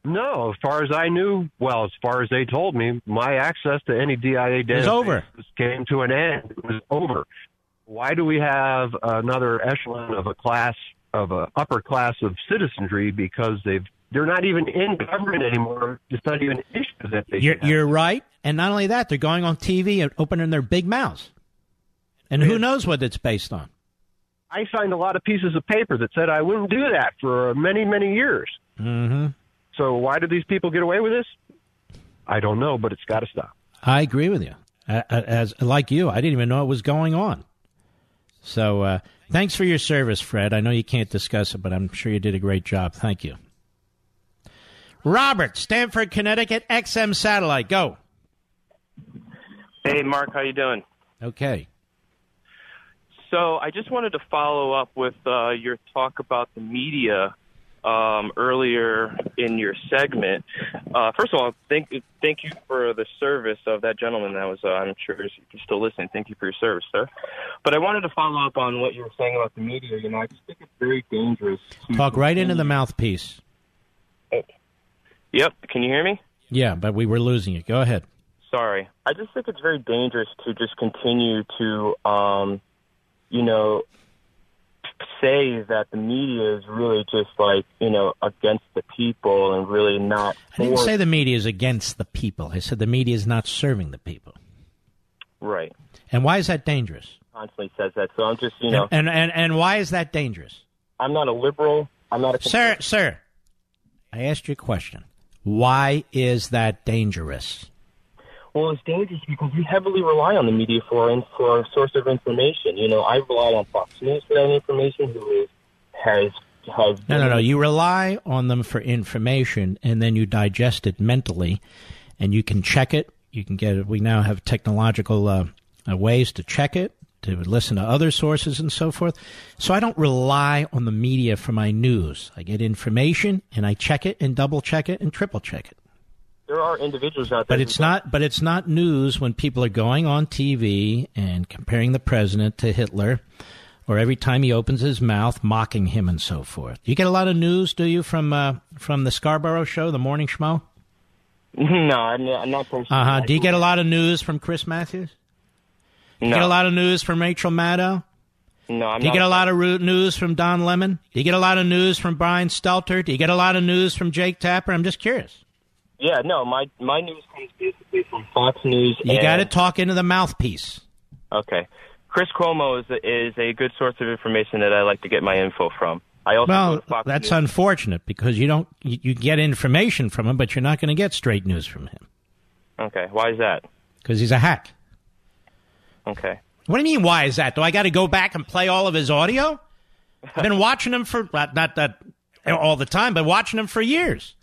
No, as far as I knew, well, as far as they told me, my access to any DIA data over. came to an end. It was over. Why do we have another echelon of a class of a upper class of citizenry because they've they're not even in government anymore. It's not even issues that they. You're, you're right, and not only that, they're going on TV and opening their big mouths, and who knows what it's based on. I signed a lot of pieces of paper that said I wouldn't do that for many, many years. Mm-hmm. So why do these people get away with this? I don't know, but it's got to stop. I agree with you. As like you, I didn't even know it was going on. So uh, thanks for your service, Fred. I know you can't discuss it, but I'm sure you did a great job. Thank you. Robert, Stamford, Connecticut, XM satellite. Go. Hey, Mark, how you doing? Okay. So I just wanted to follow up with uh, your talk about the media um, earlier in your segment. Uh, first of all, thank thank you for the service of that gentleman. That was, uh, I'm sure you're still listening. Thank you for your service, sir. But I wanted to follow up on what you were saying about the media. You know, I just think it's very dangerous. Talk right into the mouthpiece. Yep. Can you hear me? Yeah, but we were losing it. Go ahead. Sorry. I just think it's very dangerous to just continue to, um, you know, say that the media is really just like you know against the people and really not. I didn't say the media is against the people. I said the media is not serving the people. Right. And why is that dangerous? Constantly says that. So I'm just you know. And and and why is that dangerous? I'm not a liberal. I'm not a. Sir, sir, I asked you a question. Why is that dangerous? Well, it's dangerous because we heavily rely on the media for for a source of information. You know, I rely on Fox News for that information. Who is has has no, no, no. You rely on them for information, and then you digest it mentally, and you can check it. You can get it. We now have technological uh, uh, ways to check it, to listen to other sources, and so forth. So I don't rely on the media for my news. I get information, and I check it, and double check it, and triple check it there are individuals out there. But it's not. But it's not news when people are going on TV and comparing the president to Hitler, or every time he opens his mouth, mocking him and so forth. You get a lot of news, do you, from uh, from the Scarborough Show, the Morning Schmo? No, I'm not. I'm not uh huh. Do you get a lot of news from Chris Matthews? No. You get a lot of news from Rachel Maddow? No, I'm Do you get a lot of news from Don Lemon? Do you get a lot of news from Brian Stelter? Do you get a lot of news from Jake Tapper? I'm just curious. Yeah, no, my my news comes basically from Fox News. You and, got to talk into the mouthpiece. Okay, Chris Cuomo is is a good source of information that I like to get my info from. I also well, Fox that's News. unfortunate because you don't you, you get information from him, but you're not going to get straight news from him Okay, why is that? because he's a hack. Okay. What do you mean? Why is that? Do I got to go back and play all of his audio? I've been watching him for not, not that all the time, but watching him for years.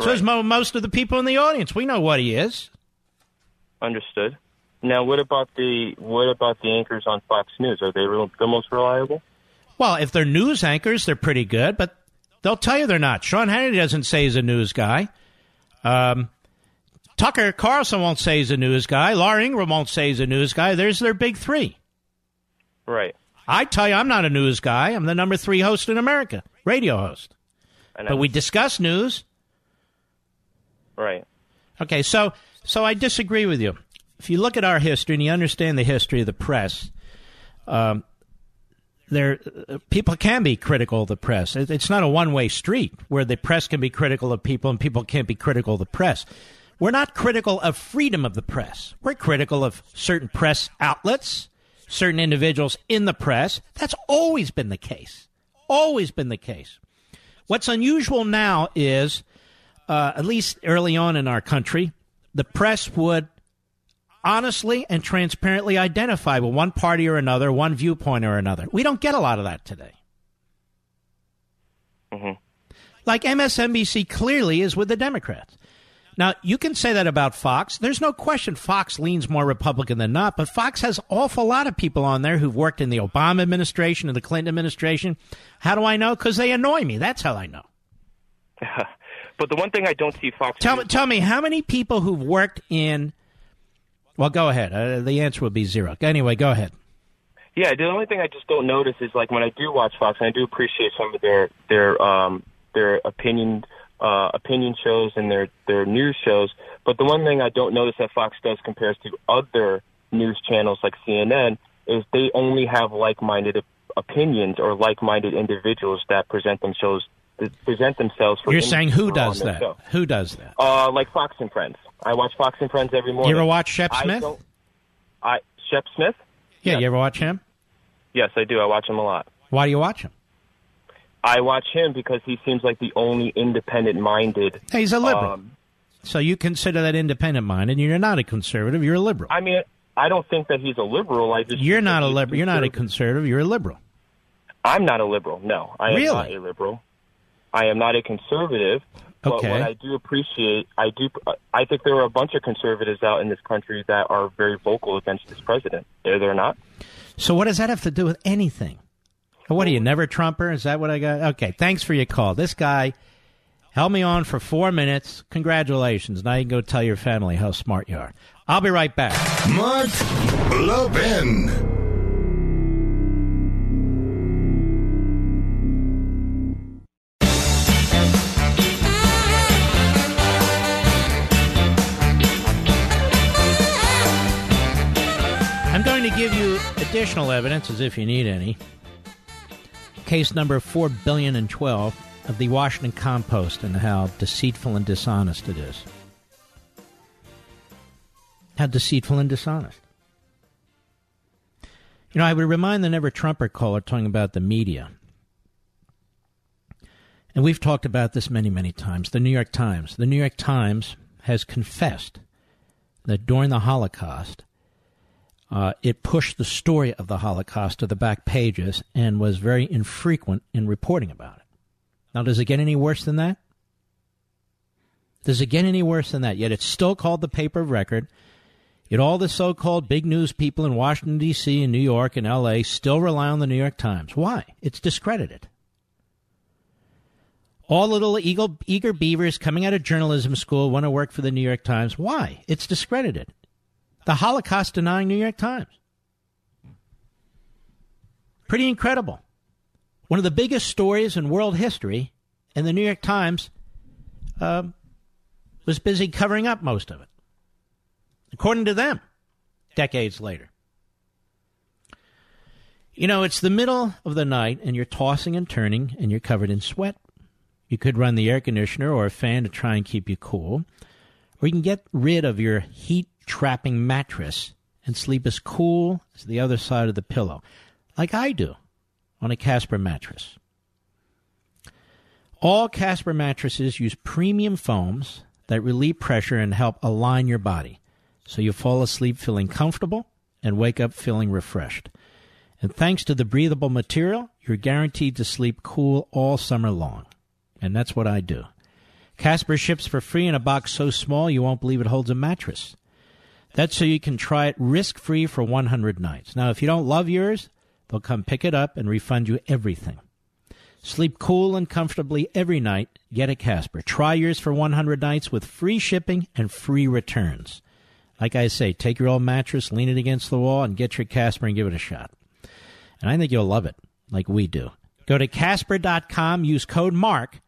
So is mo- most of the people in the audience. We know what he is. Understood. Now, what about the what about the anchors on Fox News? Are they real, the most reliable? Well, if they're news anchors, they're pretty good, but they'll tell you they're not. Sean Hannity doesn't say he's a news guy. Um, Tucker Carlson won't say he's a news guy. Laura Ingraham won't say he's a news guy. There's their big three. Right. I tell you, I'm not a news guy. I'm the number three host in America, radio host. But we discuss news. Right. Okay, so so I disagree with you. If you look at our history and you understand the history of the press, um, there people can be critical of the press. It's not a one way street where the press can be critical of people and people can't be critical of the press. We're not critical of freedom of the press. We're critical of certain press outlets, certain individuals in the press. That's always been the case. Always been the case. What's unusual now is, uh, at least early on in our country, the press would honestly and transparently identify with one party or another, one viewpoint or another. We don't get a lot of that today. Mm-hmm. Like MSNBC clearly is with the Democrats. Now, you can say that about Fox. There's no question Fox leans more Republican than not, but Fox has awful lot of people on there who've worked in the Obama administration and the Clinton administration. How do I know? Because they annoy me. That's how I know. but the one thing I don't see Fox Tell me, tell me how many people who've worked in. Well, go ahead. Uh, the answer would be zero. Anyway, go ahead. Yeah, the only thing I just don't notice is like when I do watch Fox, and I do appreciate some of their their um their opinion uh opinion shows and their their news shows, but the one thing I don't notice that Fox does compares to other news channels like CNN is they only have like-minded opinions or like-minded individuals that present themselves present themselves for You're saying who does that? show. Who does that? Uh, like Fox and Friends. I watch Fox and Friends every morning. You ever watch Shep Smith? don't- I Shep Smith? Yeah, you ever watch him? Yes, I do. I watch him a lot. Why do you watch him? I watch him because he seems like the only independent-minded. Hey, he's a liberal. um, So you consider that independent minded, and you're not a conservative. You're a liberal. I mean, I don't think that he's a liberal. I just You're not a liberal. You're not a conservative. conservative. You're a liberal. I'm not a liberal. No, I Really? am not a liberal. I am not a conservative. But Okay. what I do appreciate, I do, I think there are a bunch of conservatives out in this country that are very vocal against this president. Are there not? So what does that have to do with anything? What are you, never Trumper? Is that what I got? Okay, thanks for your call. This guy held me on for four minutes. Congratulations. Now you can go tell your family how smart you are. I'll be right back. Mark Levin. Additional evidence, as if you need any. Case number four billion and twelve of the Washington Compost and how deceitful and dishonest it is. How deceitful and dishonest. You know, I would remind the never Trumper caller talking about the media. And we've talked about this many, many times. The New York Times. The New York Times has confessed that during the Holocaust, uh, it pushed the story of the Holocaust to the back pages and was very infrequent in reporting about it. Now, does it get any worse than that? Does it get any worse than that? Yet it's still called the paper of record. Yet all the so called big news people in Washington, D.C., and New York, and L.A. still rely on the New York Times. Why? It's discredited. All little eagle, eager beavers coming out of journalism school want to work for the New York Times. Why? It's discredited. The Holocaust denying New York Times. Pretty incredible. One of the biggest stories in world history, and the New York Times um, was busy covering up most of it. According to them, decades later. You know, it's the middle of the night, and you're tossing and turning, and you're covered in sweat. You could run the air conditioner or a fan to try and keep you cool, or you can get rid of your heat trapping mattress and sleep as cool as the other side of the pillow, like I do on a Casper mattress. All Casper mattresses use premium foams that relieve pressure and help align your body so you fall asleep feeling comfortable and wake up feeling refreshed. And thanks to the breathable material, you're guaranteed to sleep cool all summer long. And that's what I do. Casper ships for free in a box so small you won't believe it holds a mattress. That's so you can try it risk free for 100 nights. Now, if you don't love yours, they'll come pick it up and refund you everything. Sleep cool and comfortably every night. Get a Casper. Try yours for 100 nights with free shipping and free returns. Like I say, take your old mattress, lean it against the wall, and get your Casper and give it a shot. And I think you'll love it, like we do. Go to Casper.com, use code MARK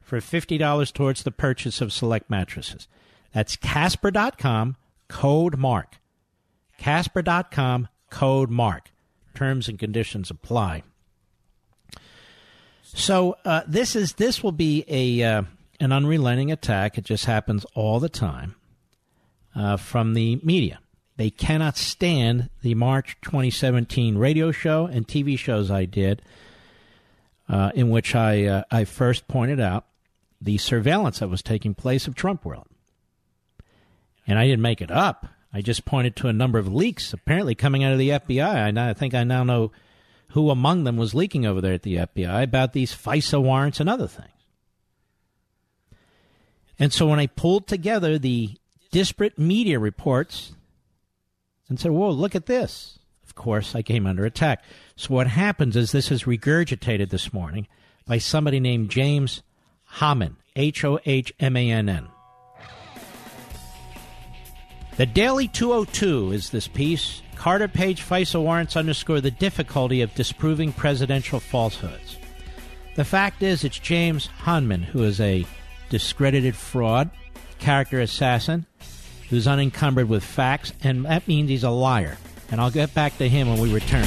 for $50 towards the purchase of select mattresses. That's Casper.com, code MARK. Casper.com, code MARK. Terms and conditions apply. So uh, this is this will be a uh, an unrelenting attack. It just happens all the time uh, from the media. They cannot stand the March 2017 radio show and TV shows I did, uh, in which I uh, I first pointed out the surveillance that was taking place of Trump World, and I didn't make it up. I just pointed to a number of leaks apparently coming out of the FBI. I, I think I now know who among them was leaking over there at the FBI about these FISA warrants and other things. And so when I pulled together the disparate media reports and said, whoa, look at this, of course, I came under attack. So what happens is this is regurgitated this morning by somebody named James Hohmann, H O H M A N N. The Daily 202 is this piece. Carter Page FISA warrants underscore the difficulty of disproving presidential falsehoods. The fact is, it's James Hohmann, who is a discredited fraud, character assassin, who's unencumbered with facts, and that means he's a liar. And I'll get back to him when we return.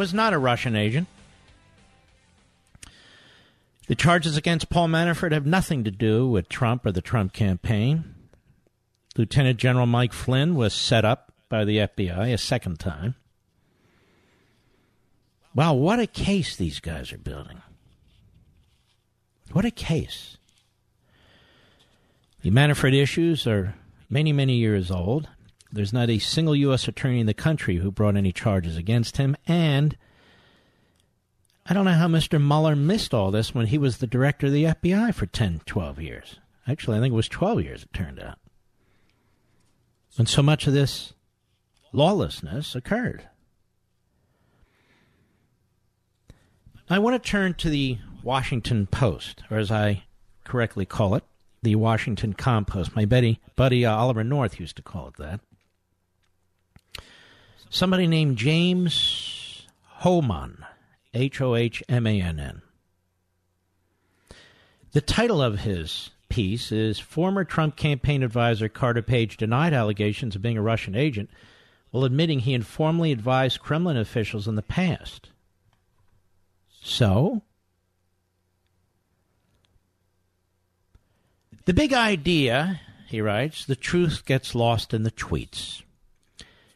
was not a Russian agent. The charges against Paul Manafort have nothing to do with Trump or the Trump campaign. Lieutenant General Mike Flynn was set up by the FBI a second time. Wow, what a case these guys are building. What a case. The Manafort issues are many, many years old. There's not a single U.S. attorney in the country who brought any charges against him. And I don't know how Mr. Mueller missed all this when he was the director of the FBI for 10, 12 years. Actually, I think it was 12 years, it turned out. When so much of this lawlessness occurred. I want to turn to the Washington Post, or as I correctly call it, the Washington Compost. My buddy, buddy uh, Oliver North used to call it that. Somebody named James Hohmann, H O H M A N N. The title of his piece is Former Trump campaign advisor Carter Page denied allegations of being a Russian agent while admitting he informally advised Kremlin officials in the past. So? The big idea, he writes, the truth gets lost in the tweets.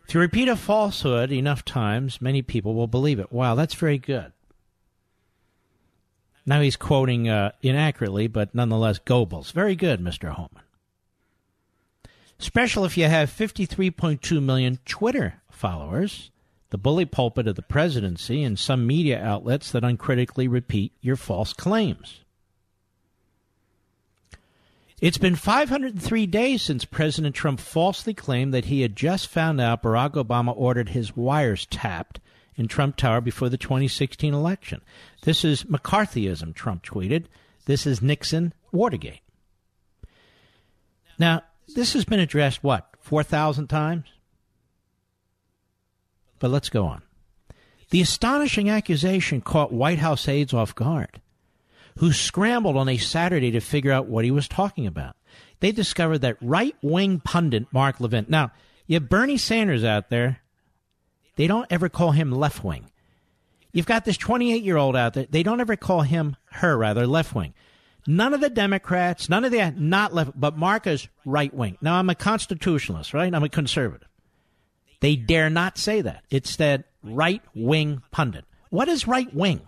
If you repeat a falsehood enough times, many people will believe it. Wow, that's very good. Now he's quoting uh, inaccurately, but nonetheless Goebbels. Very good, Mr. Holman. Special if you have 53.2 million Twitter followers, the bully pulpit of the presidency, and some media outlets that uncritically repeat your false claims. It's been 503 days since President Trump falsely claimed that he had just found out Barack Obama ordered his wires tapped in Trump Tower before the 2016 election. This is McCarthyism, Trump tweeted. This is Nixon Watergate. Now, this has been addressed, what, 4,000 times? But let's go on. The astonishing accusation caught White House aides off guard who scrambled on a Saturday to figure out what he was talking about. They discovered that right wing pundit Mark Levin. Now, you have Bernie Sanders out there. They don't ever call him left wing. You've got this 28 year old out there. They don't ever call him, her rather, left wing. None of the Democrats, none of the not left, but Mark is right wing. Now, I'm a constitutionalist, right? I'm a conservative. They dare not say that. It's that right wing pundit. What is right wing?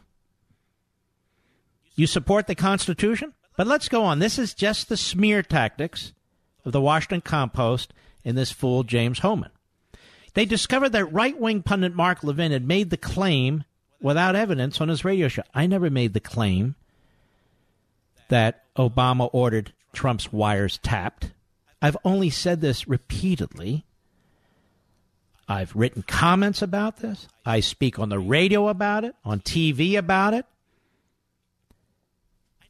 You support the Constitution? But let's go on. This is just the smear tactics of the Washington Compost and this fool, James Hohmann. They discovered that right wing pundit Mark Levin had made the claim without evidence on his radio show. I never made the claim that Obama ordered Trump's wires tapped. I've only said this repeatedly. I've written comments about this. I speak on the radio about it, on TV about it.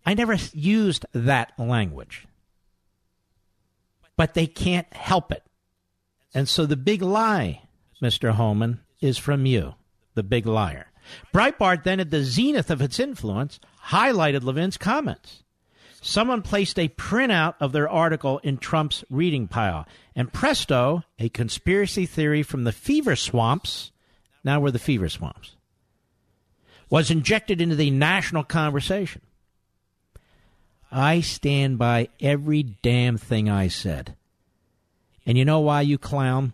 I never used that language. But they can't help it. And so the big lie, Mr. Hohmann, is from you, the big liar. Breitbart, then at the zenith of its influence, highlighted Levin's comments. Someone placed a printout of their article in Trump's reading pile, and presto, a conspiracy theory from the fever swamps, now we're the fever swamps, was injected into the national conversation. I stand by every damn thing I said. And you know why, you clown?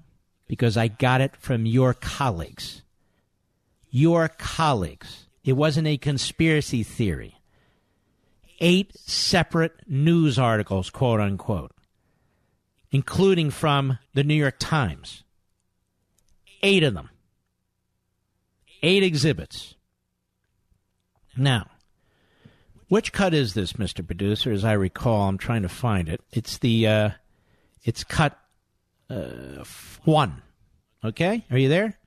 Because I got it from your colleagues. Your colleagues. It wasn't a conspiracy theory. Eight separate news articles, quote unquote, including from the New York Times. Eight of them. Eight exhibits. Now, which cut is this, Mr. Producer? As I recall, I'm trying to find it. It's the, uh, it's cut uh, one. Okay, are you there,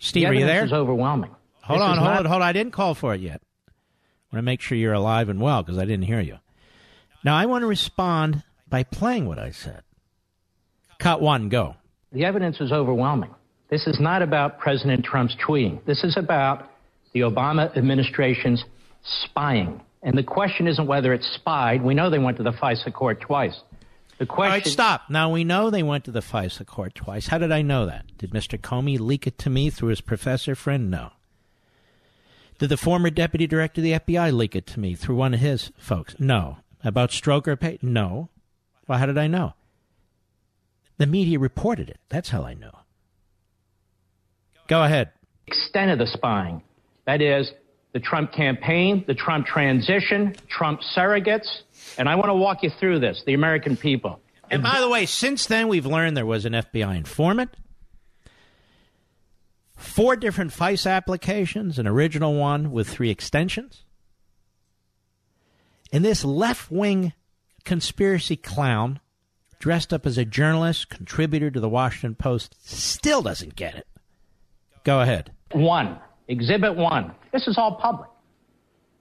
Steve? The are you there? there? Is overwhelming. Hold this on, hold not... on, hold on. I didn't call for it yet. I want to make sure you're alive and well because I didn't hear you. Now I want to respond by playing what I said. Cut one, go. The evidence is overwhelming. This is not about President Trump's tweeting. This is about the Obama administration's spying. And the question isn't whether it's spied. We know they went to the FISA court twice. The question. All right, stop. Now we know they went to the FISA court twice. How did I know that? Did Mr. Comey leak it to me through his professor friend? No. Did the former deputy director of the FBI leak it to me through one of his folks? No. About Stroker Pay? No. Well, how did I know? The media reported it. That's how I know. Go ahead. Extent of the spying. That is, the Trump campaign, the Trump transition, Trump surrogates. And I want to walk you through this, the American people. And by the way, since then, we've learned there was an FBI informant, four different FISA applications, an original one with three extensions. And this left wing conspiracy clown, dressed up as a journalist, contributor to the Washington Post, still doesn't get it. Go ahead. One, Exhibit one. This is all public.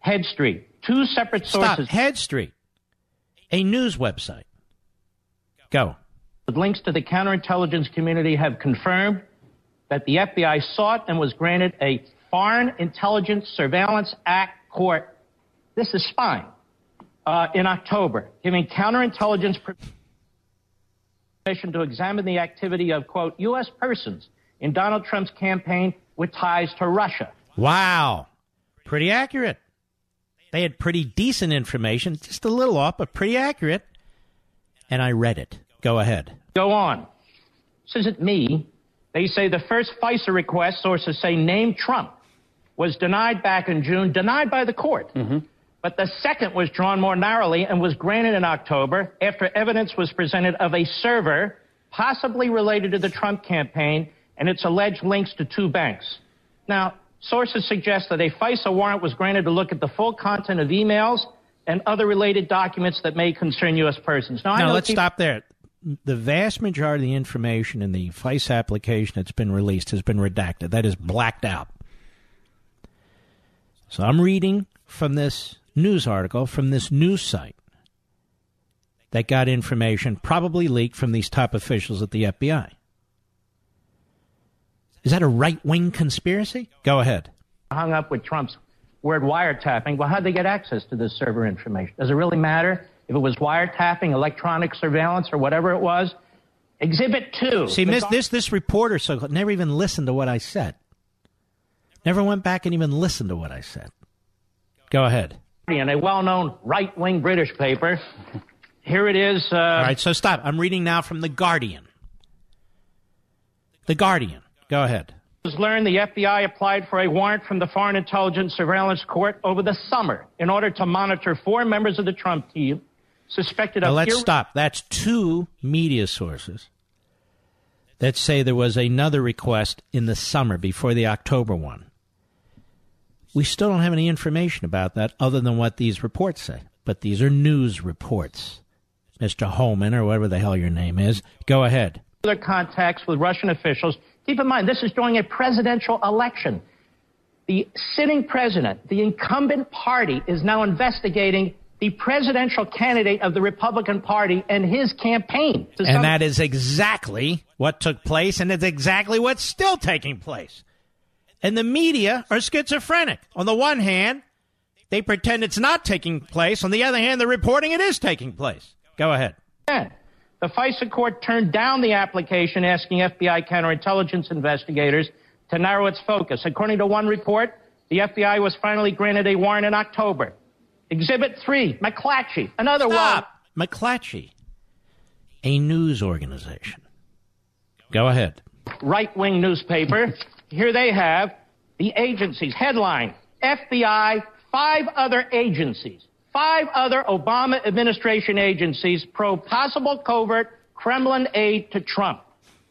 Heat Street. Two separate sources. Stop. Heat Street. A news website. Go. With links to the counterintelligence community have confirmed that the FBI sought and was granted a Foreign Intelligence Surveillance Act court. This is spying. Uh, in October, giving counterintelligence permission to examine the activity of, quote, U.S. persons in Donald Trump's campaign with ties to Russia. Wow. Pretty accurate. They had pretty decent information, just a little off, but pretty accurate. And I read it. Go ahead. Go on. This isn't me. They say the first FISA request, sources say name Trump, was denied back in June, denied by the court. Mm-hmm. But the second was drawn more narrowly and was granted in October after evidence was presented of a server possibly related to the Trump campaign and its alleged links to two banks. Now, sources suggest that a FISA warrant was granted to look at the full content of emails and other related documents that may concern U.S. persons. Now, now let's people- stop there. The vast majority of the information in the FISA application that's been released has been redacted. That is blacked out. So I'm reading from this news article from this news site that got information probably leaked from these top officials at the FBI. Is that a right wing conspiracy? Go ahead. Hung up with Trump's word wiretapping. Well, how'd they get access to this server information? Does it really matter if it was wiretapping, electronic surveillance, or whatever it was? Exhibit two. See, this, this, this reporter so never even listened to what I said. Never went back and even listened to what I said. Go ahead. In a well known right wing British paper. Here it is. Uh, All right, so stop. I'm reading now from The Guardian. The Guardian. Go ahead. Was learned the FBI applied for a warrant from the Foreign Intelligence Surveillance Court over the summer in order to monitor four members of the Trump team suspected of. now. Let's ir- stop. That's two media sources that say there was another request in the summer before the October one. We still don't have any information about that other than what these reports say. But these are news reports. Mr. Holman, or whatever the hell your name is, go ahead. Other contacts with Russian officials Keep in mind, this is during a presidential election. The sitting president, the incumbent party, is now investigating the presidential candidate of the Republican Party and his campaign. And some- that is exactly what took place, and it's exactly what's still taking place. And the media are schizophrenic. On the one hand, they pretend it's not taking place. On the other hand, they're reporting it is taking place. Go ahead. Yeah. The FISA court turned down the application asking FBI counterintelligence investigators to narrow its focus. According to one report, the FBI was finally granted a warrant in October. Exhibit 3, McClatchy, another Stop. one. McClatchy, a news organization. Go ahead. Right wing newspaper. Here they have the agencies. Headline FBI, five other agencies five other Obama administration agencies probe possible covert Kremlin aid to Trump.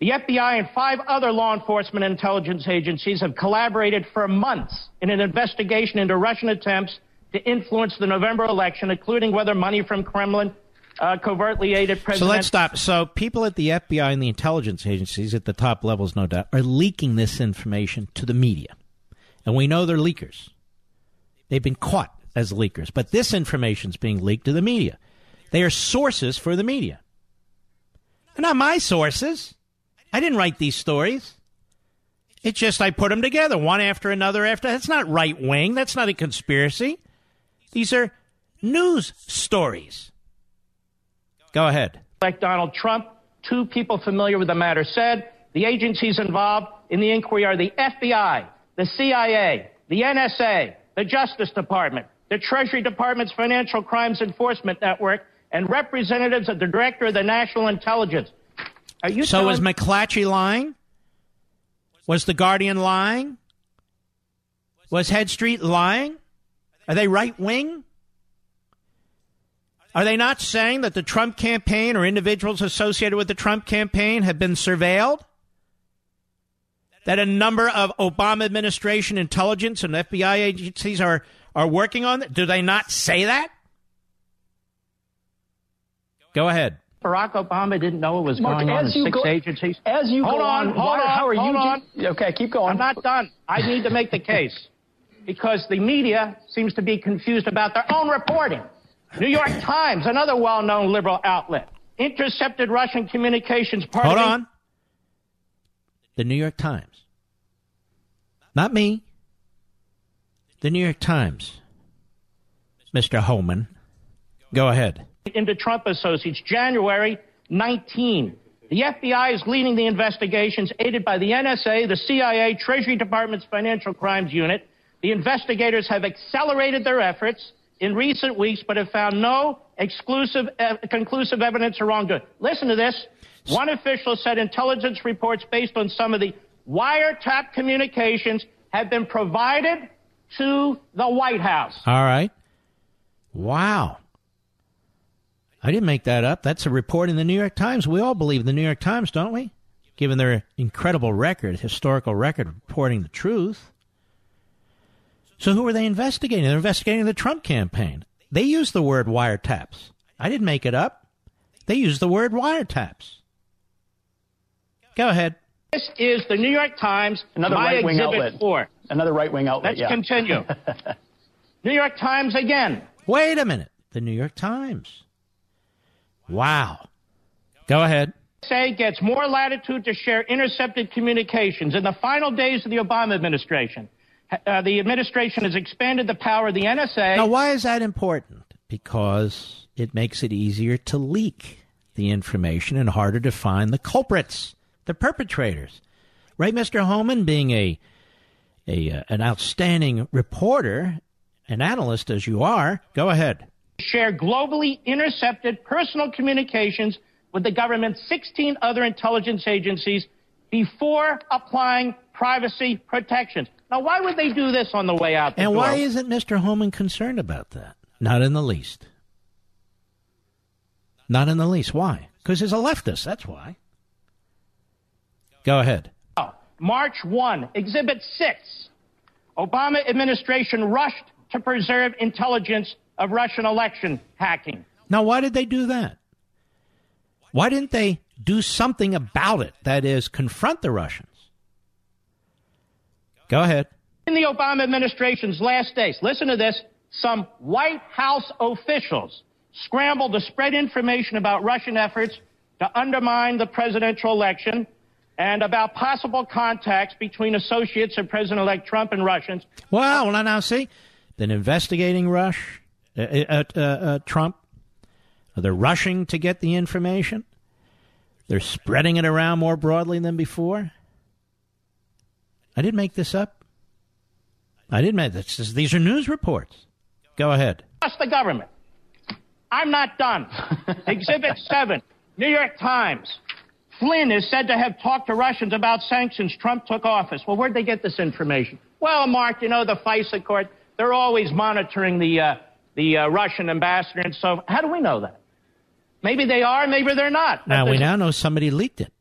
The FBI and five other law enforcement intelligence agencies have collaborated for months in an investigation into Russian attempts to influence the November election, including whether money from Kremlin uh, covertly aided President. So let's stop. So people at the FBI and the intelligence agencies at the top levels, no doubt, are leaking this information to the media. And we know they're leakers. They've been caught as leakers, but this information is being leaked to the media. They are sources for the media. They're not my sources. I didn't write these stories. It's just I put them together one after another after. That's not right wing. That's not a conspiracy. These are news stories. Go ahead. Like Donald Trump, two people familiar with the matter said the agencies involved in the inquiry are the FBI, the CIA, the NSA, the Justice Department, the Treasury Department's Financial Crimes Enforcement Network, and representatives of the Director of the National Intelligence. Are you so telling- was McClatchy lying? Was the Guardian lying? Was Heat Street lying? Are they right wing? Are they not saying that the Trump campaign or individuals associated with the Trump campaign have been surveilled? That a number of Obama administration intelligence and FBI agencies are, are working on it? Do they not say that? Go ahead. Barack Obama didn't know what was Mark, going on in as you six go- agencies. as you hold go on, on, hold why- on, how are hold you on. ju- okay, keep going. I'm not done. I need to make the case because the media seems to be confused about their own reporting. New York Times, another well-known liberal outlet, intercepted Russian communications. Part Hold of on. The New York Times. Not me. The New York Times. Mr. Holman. Go ahead. into Trump associates, January 19. The FBI is leading the investigations, aided by the NSA, the CIA, Treasury Department's Financial Crimes Unit. The investigators have accelerated their efforts in recent weeks, but have found no exclusive, uh, conclusive evidence of wrongdoing. Listen to this. One official said intelligence reports based on some of the wiretap communications have been provided to the White House. All right. Wow. I didn't make that up. That's a report in the New York Times. We all believe the New York Times, don't we? Given their incredible record, historical record reporting the truth. So who are they investigating? They're investigating the Trump campaign. They use the word wiretaps. I didn't make it up. They use the word wiretaps. Go ahead. This is the New York Times, Another my right-wing exhibit outlet. four. Another right wing outlet. Let's yeah. continue. New York Times again. Wait a minute. The New York Times. Wow. Go ahead. NSA gets more latitude to share intercepted communications. In the final days of the Obama administration, uh, the administration has expanded the power of the NSA. Now, why is that important? Because it makes it easier to leak the information and harder to find the culprits, the perpetrators. Right, Mr. Holman, being a, a uh, an outstanding reporter, an analyst as you are, go ahead. share globally intercepted personal communications with the government's 16 other intelligence agencies before applying privacy protections. Now, why would they do this on the way out the And door? why isn't Mr. Holman concerned about that? Not in the least. Not in the least. Why? Because he's a leftist. That's why. Go ahead. March 1, Exhibit 6. Obama administration rushed to preserve intelligence of Russian election hacking. Now, why did they do that? Why didn't they do something about it? That is, confront the Russians. Go ahead. In the Obama administration's last days, listen to this, some White House officials scrambled to spread information about Russian efforts to undermine the presidential election and about possible contacts between associates of President-elect Trump and Russians. Well, now, now see, been investigating Rush, uh, uh, uh, uh, Trump. They're rushing to get the information. They're spreading it around more broadly than before. I didn't make this up. I didn't make this. These are news reports. Go ahead. Trust the government. I'm not done. Exhibit 7, New York Times. Flynn is said to have talked to Russians about sanctions Trump took office. Well, where'd they get this information? Well, Mark, you know, the FISA court, they're always monitoring the, uh, the uh, Russian ambassador. And so, how do we know that? Maybe they are, maybe they're not. Now, we now know somebody leaked it.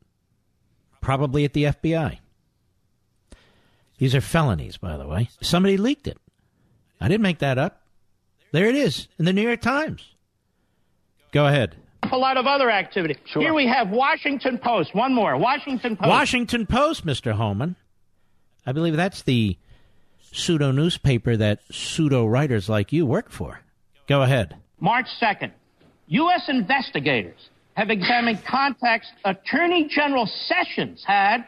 Probably at the FBI. These are felonies, by the way. Somebody leaked it. I didn't make that up. There it is in the New York Times. Go ahead. A lot of other activity. Sure. Here we have Washington Post. One more. Washington Post. Washington Post, Mr. Holman. I believe that's the pseudo newspaper that pseudo writers like you work for. Go ahead. March 2nd. U.S. investigators have examined contacts Attorney General Sessions had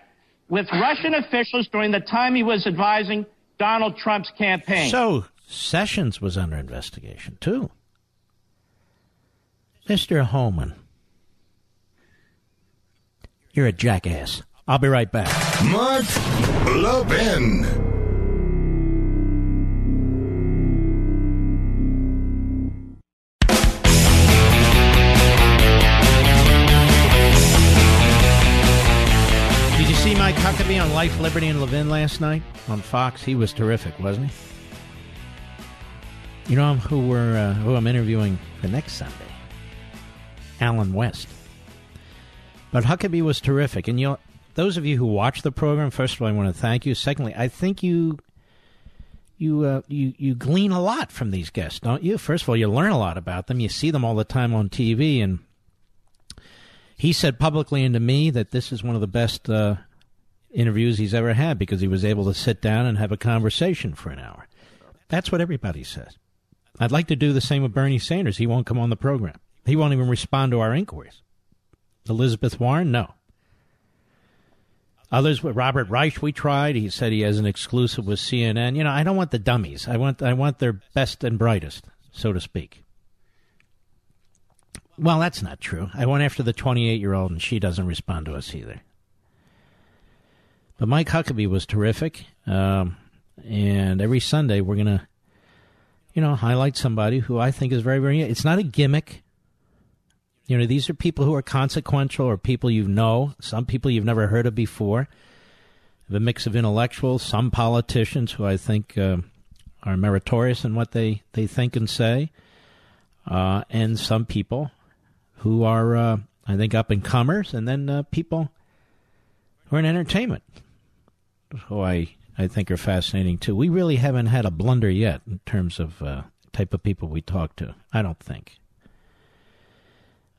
with Russian officials during the time he was advising Donald Trump's campaign. So, Sessions was under investigation, too. Mr. Holman, you're a jackass. I'll be right back. Mark Levin. Did you see Mike Huckabee on Life, Liberty, and Levin last night on Fox? He was terrific, wasn't he? You know who we're uh, who I'm interviewing the next Sunday? Allen West. But Huckabee was terrific, and you know, those of you who watch the program, first of all, I want to thank you. Secondly, I think you you uh, you you glean a lot from these guests, don't you? First of all, you learn a lot about them. You see them all the time on TV, and he said publicly and to me that this is one of the best uh, interviews he's ever had because he was able to sit down and have a conversation for an hour. That's what everybody says. I'd like to do the same with Bernie Sanders. He won't come on the program. He won't even respond to our inquiries. Elizabeth Warren, no. Others, Robert Reich, we tried. He said he has an exclusive with CNN. You know, I don't want the dummies. I want I want their best and brightest, so to speak. Well, that's not true. I went after the 28 year old, and she doesn't respond to us either. But Mike Huckabee was terrific, um, and every Sunday we're gonna, you know, highlight somebody who I think is very, very. It's not a gimmick. You know, these are people who are consequential or people you know, some people you've never heard of before. The mix of intellectuals, some politicians who I think uh, are meritorious in what they, they think and say, uh, and some people who are, uh, I think, up and comers, and then uh, people who are in entertainment, who I, I think are fascinating too. We really haven't had a blunder yet in terms of uh, type of people we talk to. I don't think.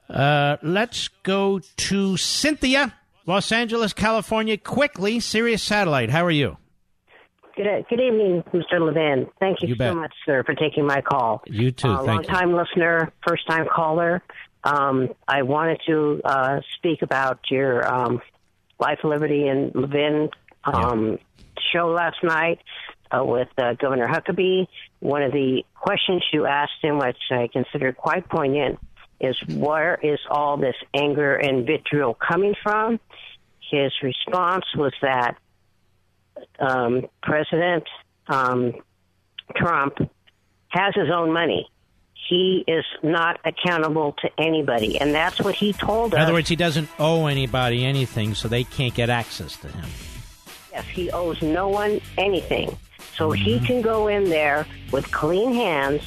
Uh, let's go to Cynthia, Los Angeles, California. Quickly, Sirius Satellite. How are you? Good, good evening, Mr. Levin. Thank you, You so bet. much, sir, for taking my call. You too. Uh, Thank you. long-time listener, first-time caller. Um, I wanted to uh, speak about your um, Life, Liberty, and Levin um, show last night uh, with uh, Governor Huckabee. One of the questions you asked him, which I considered quite poignant, is where is all this anger and vitriol coming from? His response was that um, President um, Trump has his own money. He is not accountable to anybody, and that's what he told us. In other words, he doesn't owe anybody anything, so they can't get access to him. Yes, he owes no one anything. So he can go in there with clean hands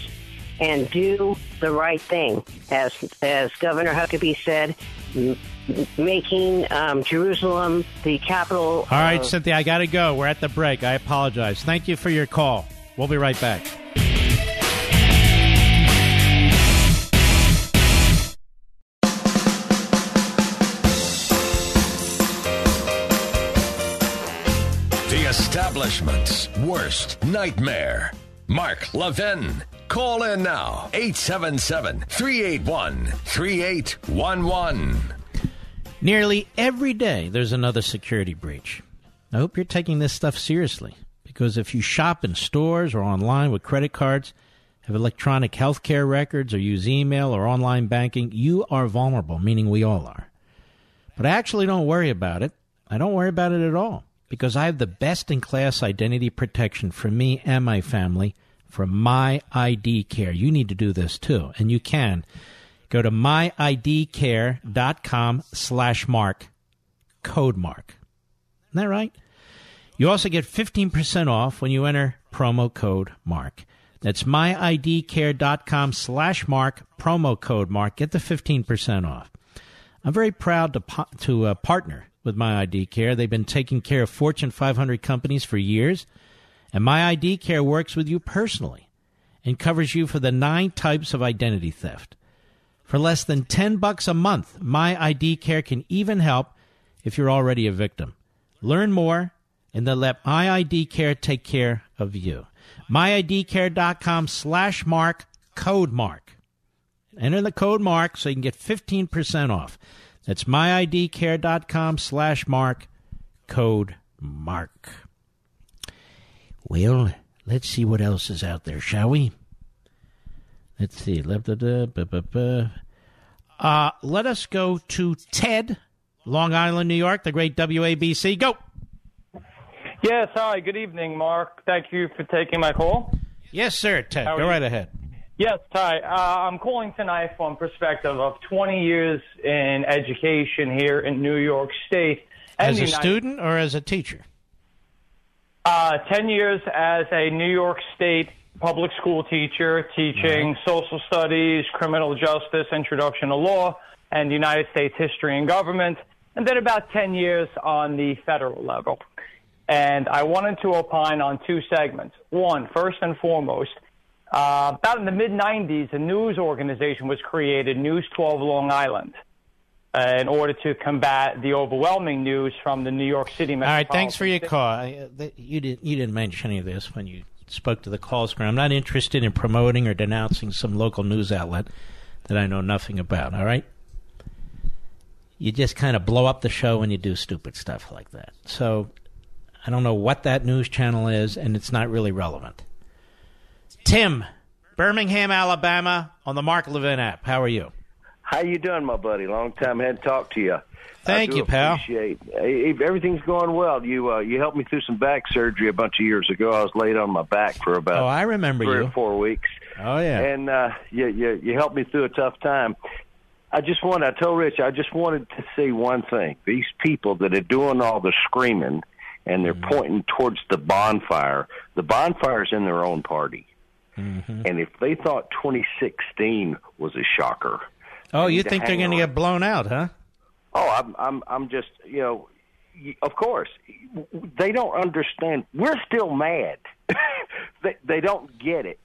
and do the right thing. As as Governor Huckabee said, m- m- making um, Jerusalem the capital. All right, of- Cynthia, I got to go. We're at the break. I apologize. Thank you for your call. We'll be right back. The establishment's worst nightmare. Mark Levin. Call in now. 877 381 3811. Nearly every day, there's another security breach. I hope you're taking this stuff seriously because if you shop in stores or online with credit cards, have electronic health care records, or use email or online banking, you are vulnerable, meaning we all are. But I actually don't worry about it. I don't worry about it at all because I have the best in class identity protection for me and my family from My ID Care. You need to do this too, and you can. Go to myidcare.com slash mark, code mark. Isn't that right? You also get 15% off when you enter promo code MARK. That's myidcare.com slash mark, promo code MARK. Get the 15% off. I'm very proud to, to uh, partner with My ID Care. They've been taking care of Fortune 500 companies for years, and My ID Care works with you personally and covers you for the nine types of identity theft. For less than 10 bucks a month, My ID Care can even help if you're already a victim. Learn more and then let My ID Care take care of you. MyIDCare.com slash mark code mark. Enter the code mark so you can get 15% off. That's myidcare.com slash mark code mark. Well, let's see what else is out there, shall we? Let's see. Uh, let us go to Ted, Long Island, New York, the great WABC. Go. Yes, hi. Good evening, Mark. Thank you for taking my call. Yes, sir, Ted. Go right ahead. Yes, Ty. Uh, I'm calling tonight from perspective of 20 years in education here in New York State. As a United- student or as a teacher? Uh, 10 years as a New York State public school teacher, teaching social studies, criminal justice, introduction to law, and United States history and government, and then about 10 years on the federal level. And I wanted to opine on two segments. One, first and foremost, uh, about in the mid 90s, a news organization was created, News 12 Long Island, uh, in order to combat the overwhelming news from the New York City All right, thanks for your call. I, uh, th- you didn't you didn't mention any of this when you spoke to the call screen. I'm not interested in promoting or denouncing some local news outlet that I know nothing about. All right, you just kind of blow up the show when you do stupid stuff like that. So I don't know what that news channel is, and it's not really relevant. Tim, Birmingham, Alabama, on the Mark Levin app. How are you? How you doing, my buddy? Long time hadn't talked to you. Thank you, pal. Appreciate everything's going well. You uh, you helped me through some back surgery a bunch of years ago. I was laid on my back for about Oh, I remember three you. or four weeks. Oh yeah. and uh, you, you you helped me through a tough time. I just wanted. I told Rich. I just wanted to say one thing. These people that are doing all the screaming and they're Mm-hmm. pointing towards the bonfire. The bonfire's in their own party. Mm-hmm. And if they thought 2016 was a shocker, Oh, you think they're going to get blown out, huh? Oh, I'm I'm I'm just you know, of course they don't understand. We're still mad. they they don't get it.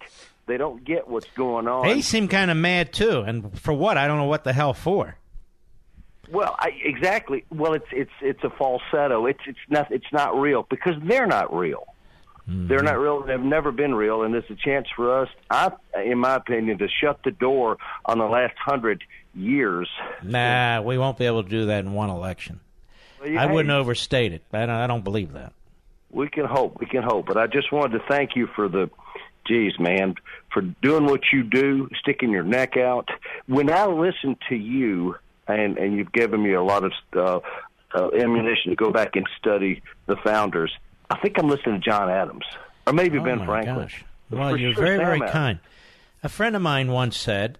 They don't get what's going on. They seem kind of mad too, and for what? I don't know what the hell for. Well, I, exactly. Well, it's it's it's a falsetto. It's it's not it's not real because they're not real. They're not real. They've never been real, and it's a chance for us, I, in my opinion, to shut the door on the last hundred years. Nah, we won't be able to do that in one election. Well, you- I wouldn't overstate it. I don't, I don't believe that. We can hope. We can hope. But I just wanted to thank you for the, geez, man, for doing what you do, sticking your neck out. When I listen to you, and and you've given me a lot of uh, uh, ammunition to go back and study the founders. I think I'm listening to John Adams, or maybe Oh, Ben Franklin. gosh. Well, For you're sure very, very Adams. kind. A friend of mine once said,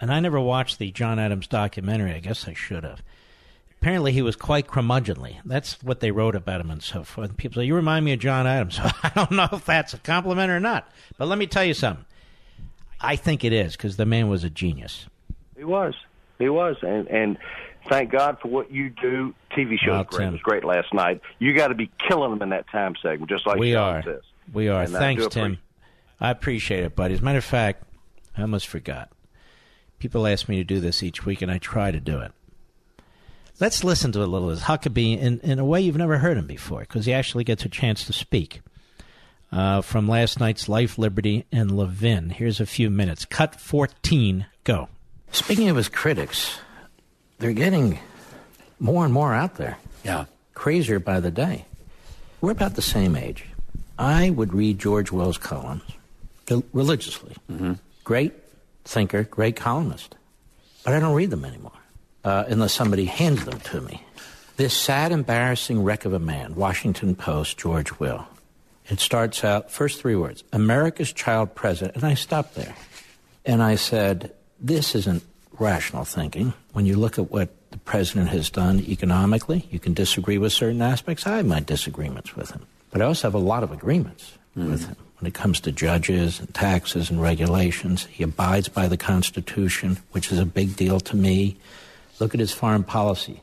and I never watched the John Adams documentary. I guess I should have. Apparently, he was quite curmudgeonly. That's what they wrote about him and so forth. People say, You remind me of John Adams. I don't know if that's a compliment or not. But let me tell you something. I think it is because the man was a genius. He was. He was, and and thank God for what you do. TV show Well, was great. Was great last night. You got to be killing them in that time segment, just like we John are. says. We are. And I Thanks, do Tim. appreciate- I appreciate it, buddy. As a matter of fact, I almost forgot. People ask me to do this each week, and I try to do it. Let's listen to a little of this Huckabee in, in a way you've never heard him before, because he actually gets a chance to speak. Uh, from last night's Life, Liberty, and Levin. Here's a few minutes. Cut 14. Go. Speaking of his critics, they're getting more and more out there. Yeah. Crazier by the day. We're about the same age. I would read George Will's columns religiously. Mm-hmm. Great thinker, great columnist. But I don't read them anymore uh, unless somebody hands them to me. This sad, embarrassing wreck of a man, Washington Post, George Will. It starts out, first three words, America's child president. And I stopped there. And I said, this isn't rational thinking. When you look at what the president has done economically, you can disagree with certain aspects. I have my disagreements with him. But I also have a lot of agreements with him. When it comes to judges and taxes and regulations, he abides by the Constitution, which is a big deal to me. Look at his foreign policy.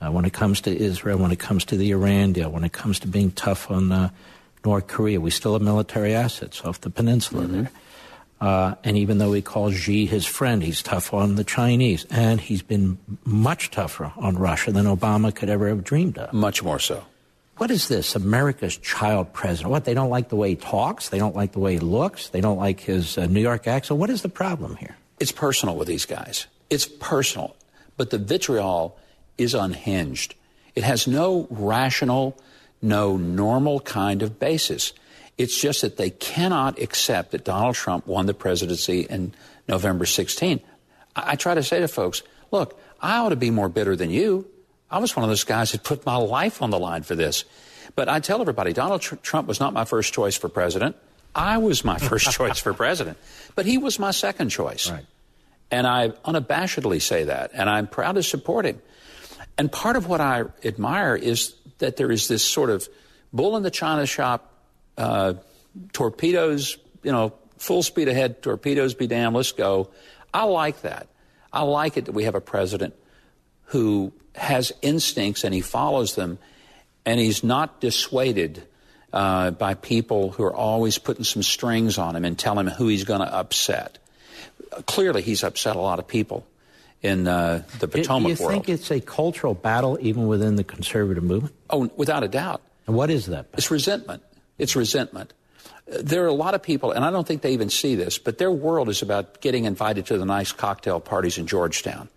Uh, when it comes to Israel, when it comes to the Iran deal, when it comes to being tough on uh, North Korea, we still have military assets off the peninsula there. Uh, and even though he calls Xi his friend, he's tough on the Chinese. And he's been much tougher on Russia than Obama could ever have dreamed of. Much more so. What is this? America's child president. What? They don't like the way he talks? They don't like the way he looks? They don't like his uh, New York accent? What is the problem here? It's personal with these guys. It's personal. But the vitriol is unhinged. It has no rational, no normal kind of basis. It's just that they cannot accept that Donald Trump won the presidency in November 16. I, I try to say to folks, look, I ought to be more bitter than you. I was one of those guys that put my life on the line for this. But I tell everybody, Donald Tr- Trump was not my first choice for president. I was my first choice for president, but he was my second choice. Right. And I unabashedly say that, and I'm proud to support him. And part of what I admire is that there is this sort of bull in the china shop, uh, torpedoes, you know, full speed ahead, torpedoes be damned, let's go. I like that. I like it that we have a president who has instincts and he follows them, and he's not dissuaded uh, by people who are always putting some strings on him and telling him who he's going to upset. Clearly, he's upset a lot of people in uh, the Potomac Do you world. think it's a cultural battle even within the conservative movement? Oh, without a doubt. And what is that? It's resentment. It's resentment. There are a lot of people, and I don't think they even see this, but their world is about getting invited to the nice cocktail parties in Georgetown.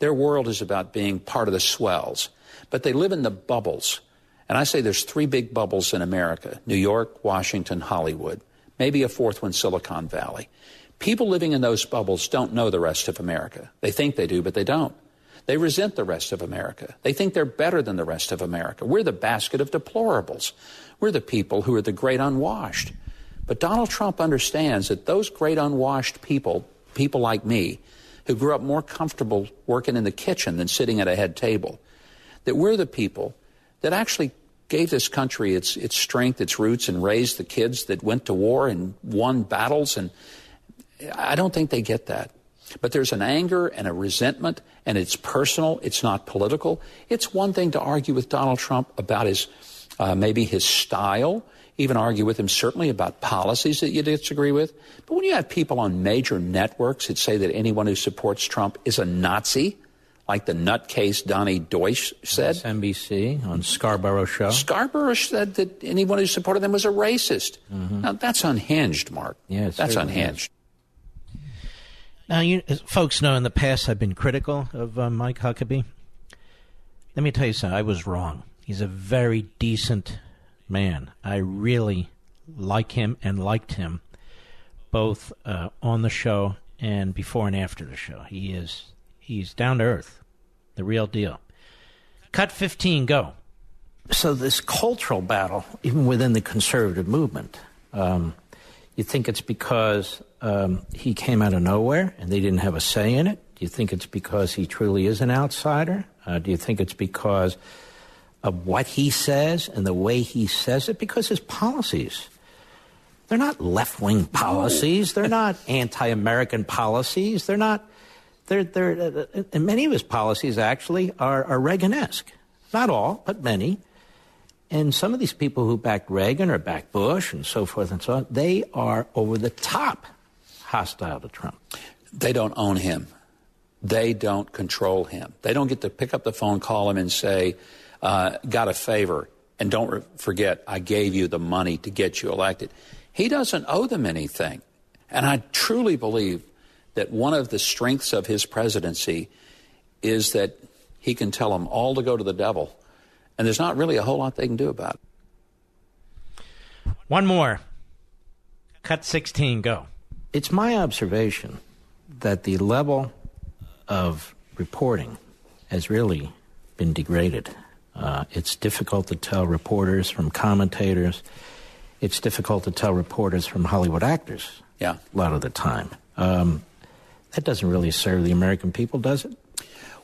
Their world is about being part of the swells. But they live in the bubbles. And I say there's three big bubbles in America New York, Washington, Hollywood, maybe a fourth one, Silicon Valley. People living in those bubbles don't know the rest of America. They think they do, but they don't. They resent the rest of America. They think they're better than the rest of America. We're the basket of deplorables. We're the people who are the great unwashed. But Donald Trump understands that those great unwashed people, people like me, who grew up more comfortable working in the kitchen than sitting at a head table, that we're the people that actually gave this country its, its strength, its roots, and raised the kids that went to war and won battles. And I don't think they get that. But there's an anger and a resentment, and it's personal, it's not political. It's one thing to argue with Donald Trump about his, uh, maybe his style, even argue with him certainly about policies that you disagree with. But when you have people on major networks that say that anyone who supports Trump is a Nazi, like the nutcase Donnie Deutsch said. NBC on Scarborough Show. Scarborough said that anyone who supported them was a racist. Mm-hmm. Now, that's unhinged, Mark. Yeah, that's certainly unhinged. Now, you folks know in the past I've been critical of uh, Mike Huckabee. Let me tell you something. I was wrong. He's a very decent man. I really like him and liked him both uh, on the show and before and after the show. He is he's down to earth, the real deal. Cut 15, go. So this cultural battle, even within the conservative movement, um, you think it's because um, he came out of nowhere and they didn't have a say in it? Do you think it's because he truly is an outsider? Uh, do you think it's because of what he says and the way he says it? Because his policies, they're not left wing policies. They're not anti American policies. They're not. They're, they're, uh, and many of his policies actually are, are Reagan-esque. Not all, but many. And some of these people who backed Reagan or backed Bush and so forth and so on, they are over the top hostile to Trump. They don't own him. They don't control him. They don't get to pick up the phone, call him, and say, uh, got a favor. And don't re- forget, I gave you the money to get you elected. He doesn't owe them anything. And I truly believe that one of the strengths of his presidency is that he can tell them all to go to the devil. And there's not really a whole lot they can do about it. One more. Cut 16, go. It's my observation that the level of reporting has really been degraded. Uh, it's difficult to tell reporters from commentators. It's difficult to tell reporters from Hollywood actors. Yeah. A lot of the time. Um, that doesn't really serve the American people, does it?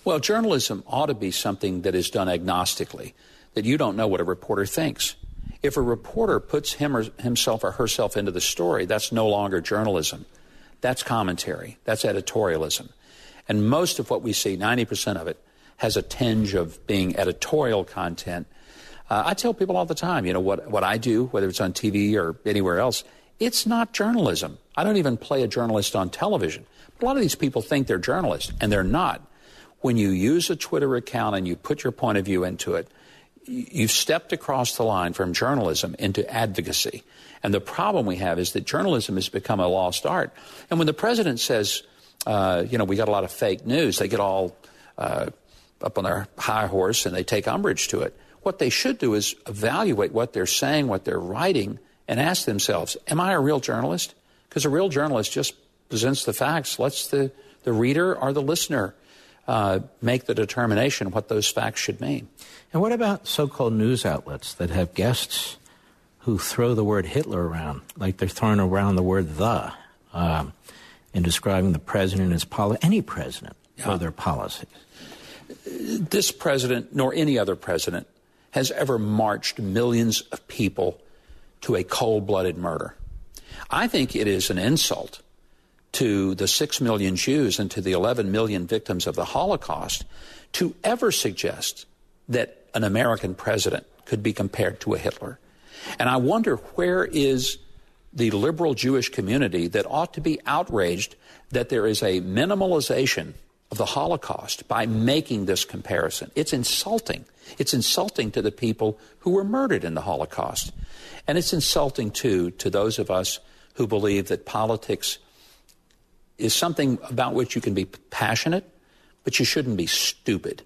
Well, journalism ought to be something that is done agnostically, that you don't know what a reporter thinks. If a reporter puts him or himself or herself into the story, that's no longer journalism. That's commentary. That's editorialism. And most of what we see, 90% of it, has a tinge of being editorial content. Uh, I tell people all the time, you know, what, what I do, whether it's on TV or anywhere else, it's not journalism. I don't even play a journalist on television. But a lot of these people think they're journalists, and they're not. When you use a Twitter account and you put your point of view into it, you've stepped across the line from journalism into advocacy. And the problem we have is that journalism has become a lost art. And when the president says, uh, you know, we got a lot of fake news, they get all uh, up on their high horse and they take umbrage to it. What they should do is evaluate what they're saying, what they're writing, and ask themselves, Am I a real journalist? Because a real journalist just presents the facts, lets the, the reader or the listener uh, make the determination what those facts should mean. And what about so called news outlets that have guests who throw the word Hitler around, like they're throwing around the word the um, in describing the president and his any president yeah. or their policies? This president, nor any other president, has ever marched millions of people to a cold blooded murder. I think it is an insult to the 6 million Jews and to the 11 million victims of the Holocaust to ever suggest that an American president could be compared to a Hitler. And I wonder where is the liberal Jewish community that ought to be outraged that there is a minimalization of the Holocaust by making this comparison. It's insulting. It's insulting to the people who were murdered in the Holocaust. And it's insulting, too, to those of us who believe that politics is something about which you can be passionate, but you shouldn't be stupid.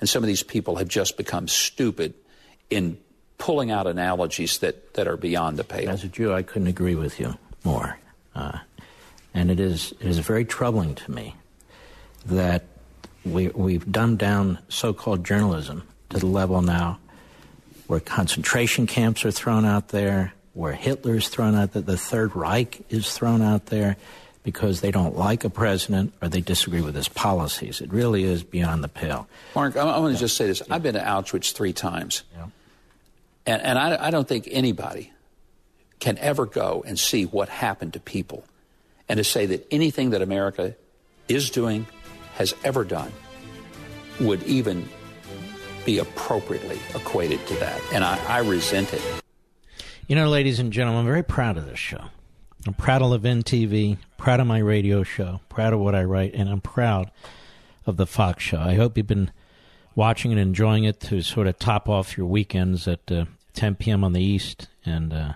And some of these people have just become stupid in pulling out analogies that, that are beyond the pale. As a Jew, I couldn't agree with you more. Uh, and it is, it is very troubling to me that we, we've dumbed down so called journalism to the level now where concentration camps are thrown out there, where Hitler is thrown out there, the Third Reich is thrown out there because they don't like a president or they disagree with his policies. It really is beyond the pale. Mark, I, I want to just say this. I've been to Auschwitz three times. Yeah. And, and I, I don't think anybody can ever go and see what happened to people and to say that anything that America is doing, has ever done, would even be appropriately equated to that. And I, I resent it. You know, ladies and gentlemen, I'm very proud of this show. I'm proud of Levin TV, proud of my radio show, proud of what I write, and I'm proud of the Fox show. I hope you've been watching and enjoying it to sort of top off your weekends at uh, 10 p.m. on the East and uh,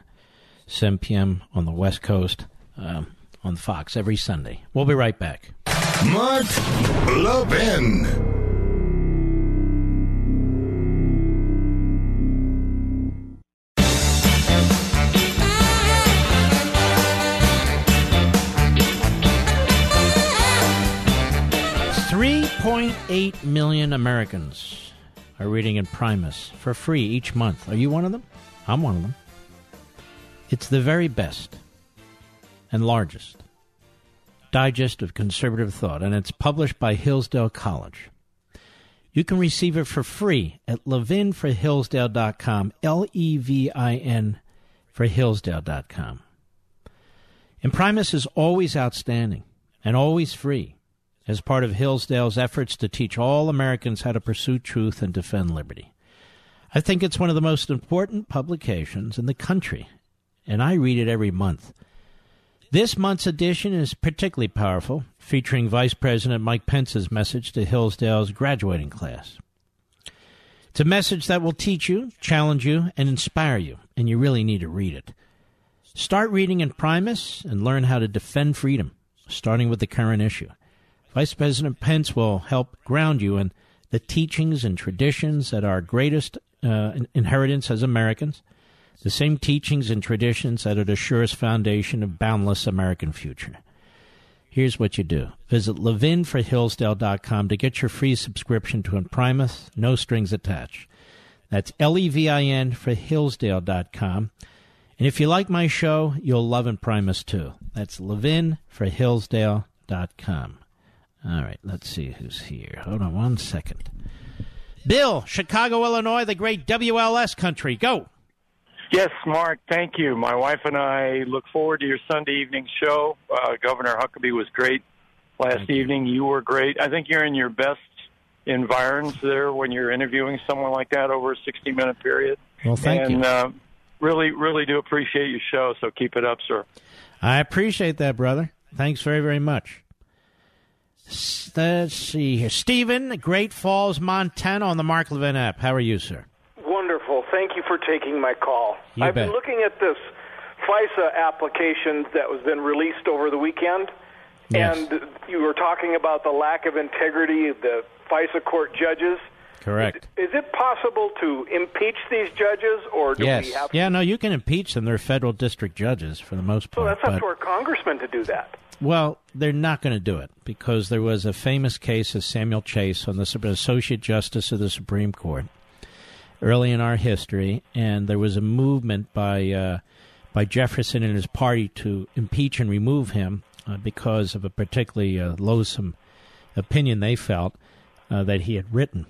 7 p.m. on the West Coast um, on Fox every Sunday. We'll be right back. Mark Levin. 3.8 million Americans are reading Imprimis for free each month. Are you one of them? I'm one of them. It's the very best and largest digest of conservative thought, and it's published by Hillsdale College. You can receive it for free at levinforhillsdale.com, L E V I N for Hillsdale.com. Imprimis is always outstanding and always free as part of Hillsdale's efforts to teach all Americans how to pursue truth and defend liberty. I think it's one of the most important publications in the country, and I read it every month. This month's edition is particularly powerful, featuring Vice President Mike Pence's message to Hillsdale's graduating class. It's a message that will teach you, challenge you, and inspire you, and you really need to read it. Start reading Imprimis and learn how to defend freedom, starting with the current issue. Vice President Pence will help ground you in the teachings and traditions that are our greatest uh, inheritance as Americans, the same teachings and traditions that are the surest foundation of boundless American future. Here's what you do. Visit levinforhillsdale.com to get your free subscription to Imprimis, no strings attached. That's L-E-V-I-N for Hillsdale.com. And if you like my show, you'll love Imprimis too. That's levinforhillsdale.com. All right, let's see who's here. Hold on one second. Bill, Chicago, Illinois, the great WLS country. Go. Yes, Mark, thank you. My wife and I look forward to your Sunday evening show. Uh, Governor Huckabee was great last thank evening. You. you were great. I think you're in your best environs there when you're interviewing someone like that over a 60 minute period. Well, thank you. and, you. Uh, really, really do appreciate your show, so keep it up, sir. I appreciate that, brother. Thanks very, very much. Let's see here. Stephen, Great Falls, Montana, on the Mark Levin app. How are you, sir? Wonderful. Thank you for taking my call. You I've bet. been looking at this FISA application that was then released over the weekend. Yes. And you were talking about the lack of integrity of the FISA court judges. Correct. Is it possible to impeach these judges, or do yes. we have? Yeah, no, you can impeach them. They're federal district judges for the most So part. that's up but- to our congressmen to do that. Well, they're not going to do it because there was a famous case of Samuel Chase on the Associate Justice of the Supreme Court early in our history, and there was a movement by uh, by Jefferson and his party to impeach and remove him uh, because of a particularly uh, loathsome opinion they felt uh, that he had written,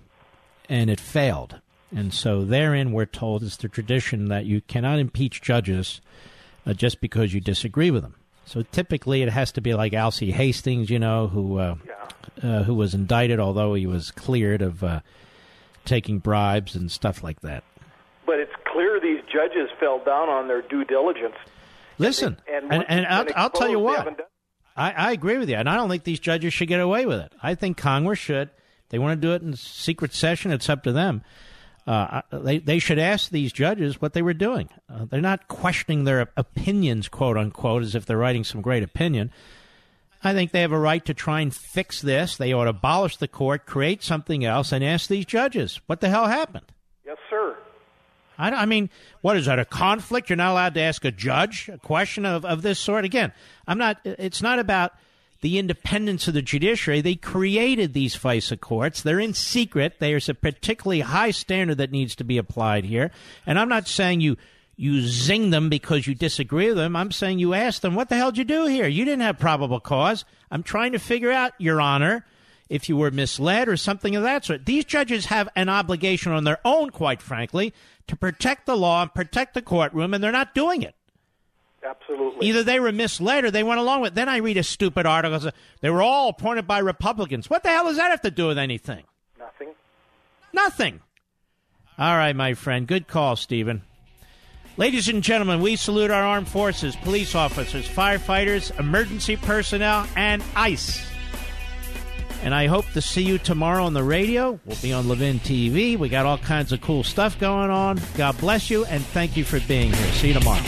and it failed. And so therein, we're told is the tradition that you cannot impeach judges uh, just because you disagree with them. So typically, it has to be like Alcee Hastings, you know, who uh, uh, who was indicted, although he was cleared of uh, taking bribes and stuff like that. But it's clear these judges fell down on their due diligence. Listen, And, and, and I'll, when I'll tell you what. I, I agree with you, and I don't think these judges should get away with it. I think Congress should. They want to do it in secret session. It's up to them. Uh, they they should ask these judges what they were doing. Uh, they're not questioning their opinions, quote unquote, as if they're writing some great opinion. I think they have a right to try and fix this. They ought to abolish the court, create something else, and ask these judges what the hell happened. Yes, sir. I, I mean, what is that? A conflict? You're not allowed to ask a judge a question of, of this sort. Again, I'm not. It's not about the independence of the judiciary. They created these FISA courts. They're in secret. There's a particularly high standard that needs to be applied here. And I'm not saying you you zing them because you disagree with them. I'm saying you ask them, what the hell did you do here? You didn't have probable cause. I'm trying to figure out, Your Honor, if you were misled or something of that sort. These judges have an obligation on their own, quite frankly, to protect the law and protect the courtroom, and they're not doing it. Absolutely. Either they were misled or they went along with it. Then I read a stupid article. They were all appointed by Republicans. What the hell does that have to do with anything? Nothing. Nothing. All right, my friend. Good call, Stephen. Ladies and gentlemen, we salute our armed forces, police officers, firefighters, emergency personnel, and ICE. And I hope to see you tomorrow on the radio. We'll be on Levin TV. We got all kinds of cool stuff going on. God bless you, and thank you for being here. See you tomorrow.